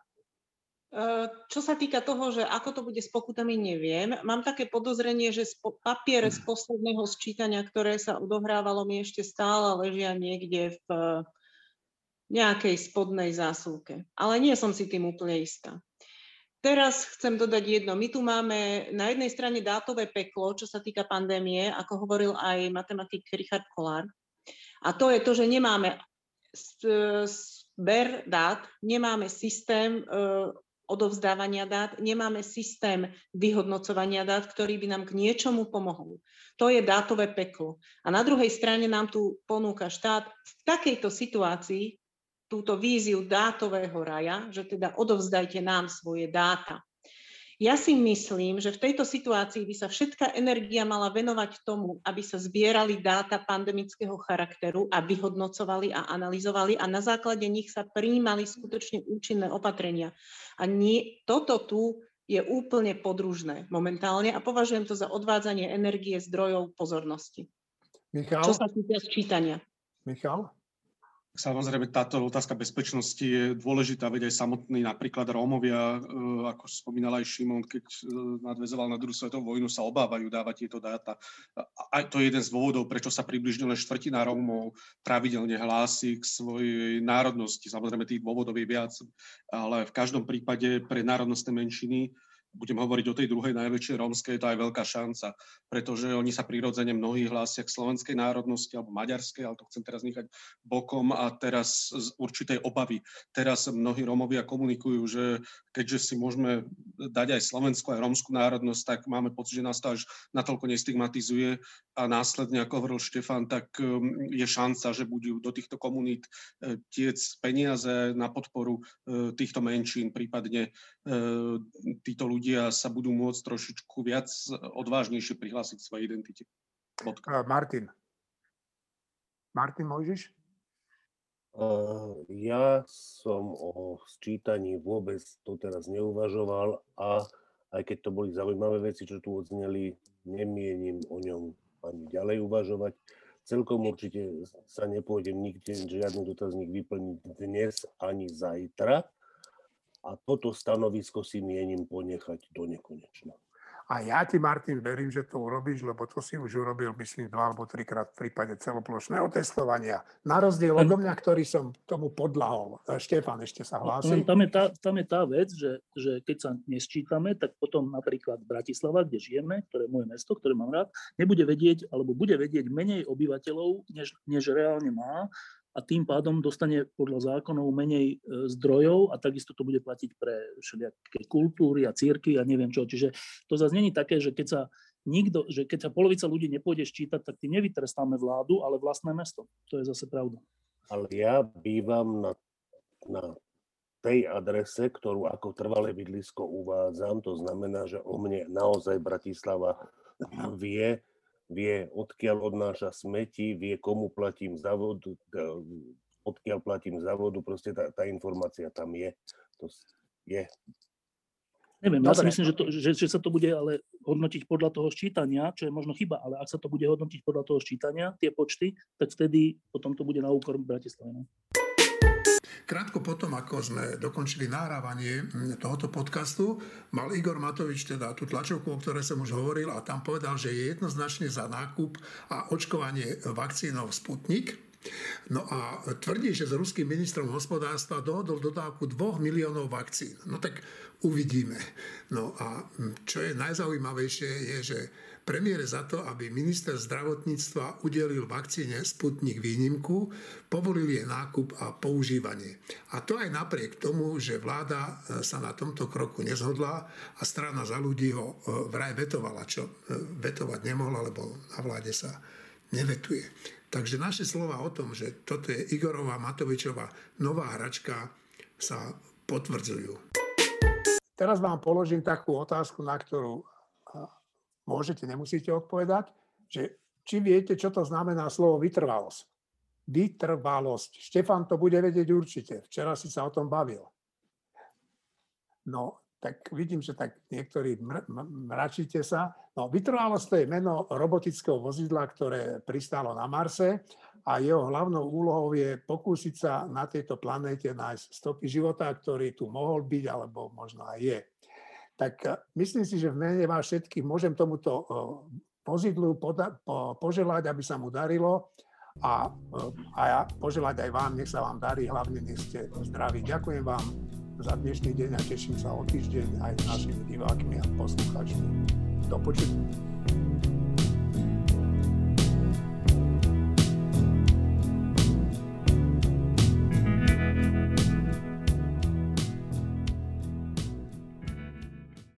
Čo sa týka toho, že ako to bude s pokutami, neviem. Mám také podozrenie, že papiere z posledného sčítania, ktoré sa odohrávalo, mi ešte stále ležia niekde v nejakej spodnej zásuvke. Ale nie som si tým úplne istá. Teraz chcem dodať jedno. My tu máme na jednej strane dátové peklo, čo sa týka pandémie, ako hovoril aj matematik Richard Kolár. A to je to, že nemáme zber dát, nemáme systém odovzdávania dát, nemáme systém vyhodnocovania dát, ktorý by nám k niečomu pomohol. To je dátové peklo. A na druhej strane nám tu ponúka štát v takejto situácii túto víziu dátového raja, že teda odovzdajte nám svoje dáta. Ja si myslím, že v tejto situácii by sa všetká energia mala venovať tomu, aby sa zbierali dáta pandemického charakteru a vyhodnocovali a analyzovali a na základe nich sa príjmali skutočne účinné opatrenia. A nie, toto tu je úplne podružné momentálne a považujem to za odvádzanie energie zdrojov pozornosti. Michal? Čo sa týka sčítania. Michal? Samozrejme, táto otázka bezpečnosti je dôležitá, veď aj samotní napríklad Rómovia, e, ako spomínal aj Šimon, keď e, nadvezoval na druhú svetovú vojnu, sa obávajú dávať tieto dáta. A to je jeden z dôvodov, prečo sa približne len štvrtina Rómov pravidelne hlási k svojej národnosti. Samozrejme, tých dôvodov je viac, ale v každom prípade pre národnostné menšiny budem hovoriť o tej druhej najväčšej rómskej, to je veľká šanca, pretože oni sa prirodzene mnohí hlásia k slovenskej národnosti alebo maďarskej, ale to chcem teraz nechať bokom a teraz z určitej obavy. Teraz mnohí Rómovia komunikujú, že keďže si môžeme dať aj slovenskú, aj rómskú národnosť, tak máme pocit, že nás to až natoľko nestigmatizuje a následne, ako hovoril Štefan, tak um, je šanca, že budú do týchto komunít e, tiec peniaze na podporu e, týchto menšín, prípadne e, títo ľudia sa budú môcť trošičku viac odvážnejšie prihlásiť k svojej identite. Bodka. Martin. Martin, môžeš? Ja som o sčítaní vôbec to teraz neuvažoval a aj keď to boli zaujímavé veci, čo tu odzneli, nemienim o ňom ani ďalej uvažovať. Celkom určite sa nepôjdem nikde žiadny dotazník vyplniť dnes ani zajtra, A toto stanovisko si mienim ponechať do nekonečna. A ja ti, Martin, verím, že to urobíš, lebo to si už urobil, myslím, dva alebo trikrát v prípade celoplošného testovania. Na rozdiel od mňa, ktorý som tomu podlahol. Štefan ešte sa hlási. Tam je tá, tam je tá vec, že, že keď sa nesčítame, tak potom napríklad Bratislava, kde žijeme, ktoré je moje mesto, ktoré mám rád, nebude vedieť, alebo bude vedieť menej obyvateľov, než, než reálne má a tým pádom dostane podľa zákonov menej e, zdrojov a takisto to bude platiť pre všelijaké kultúry a círky a neviem čo. Čiže to zase není také, že keď sa nikto, že keď sa polovica ľudí nepôjde ščítať, tak tým nevytrestáme vládu, ale vlastné mesto. To je zase pravda. Ale ja bývam na, na tej adrese, ktorú ako trvalé bydlisko uvádzam, to znamená, že o mne naozaj Bratislava vie, vie, odkiaľ odnáša smeti, vie, komu platím za vodu, odkiaľ platím za vodu, proste tá, tá informácia tam je. To je. Neviem, Dobre. ja si myslím, že, to, že, že sa to bude ale hodnotiť podľa toho ščítania, čo je možno chyba, ale ak sa to bude hodnotiť podľa toho ščítania, tie počty, tak vtedy potom to bude na úkor Bratislavy. Krátko potom, ako sme dokončili nahrávanie tohoto podcastu, mal Igor Matovič teda tú tlačovku, o ktorej som už hovoril a tam povedal, že je jednoznačne za nákup a očkovanie vakcínov Sputnik, No a tvrdí, že s ruským ministrom hospodárstva dohodol dodávku 2 miliónov vakcín. No tak uvidíme. No a čo je najzaujímavejšie je, že premiér za to, aby minister zdravotníctva udelil vakcíne Sputnik výnimku, povolil je nákup a používanie. A to aj napriek tomu, že vláda e, sa na tomto kroku nezhodla a strana za ľudí ho e, vraj vetovala, čo e, vetovať nemohla, lebo na vláde sa nevetuje. Takže naše slova o tom, že toto je Igorová Matovičová nová hračka, sa potvrdzujú. Teraz vám položím takú otázku, na ktorú môžete, nemusíte odpovedať, že či viete, čo to znamená slovo vytrvalosť. Vytrvalosť. Štefan to bude vedieť určite. Včera si sa o tom bavil. No, tak vidím, že tak niektorí mr- mračíte sa. No, vytrvalosť to je meno robotického vozidla, ktoré pristálo na Marse a jeho hlavnou úlohou je pokúsiť sa na tejto planéte nájsť stopy života, ktorý tu mohol byť, alebo možno aj je. Tak e, myslím si, že v mene vás všetkých môžem tomuto e, vozidlu poda- po- poželať, aby sa mu darilo a, e, a ja poželať aj vám, nech sa vám darí, hlavne nech ste zdraví. Ďakujem vám za dnešný deň a teším sa o týždeň aj s našimi divákmi a poslucháčmi. Do počutia.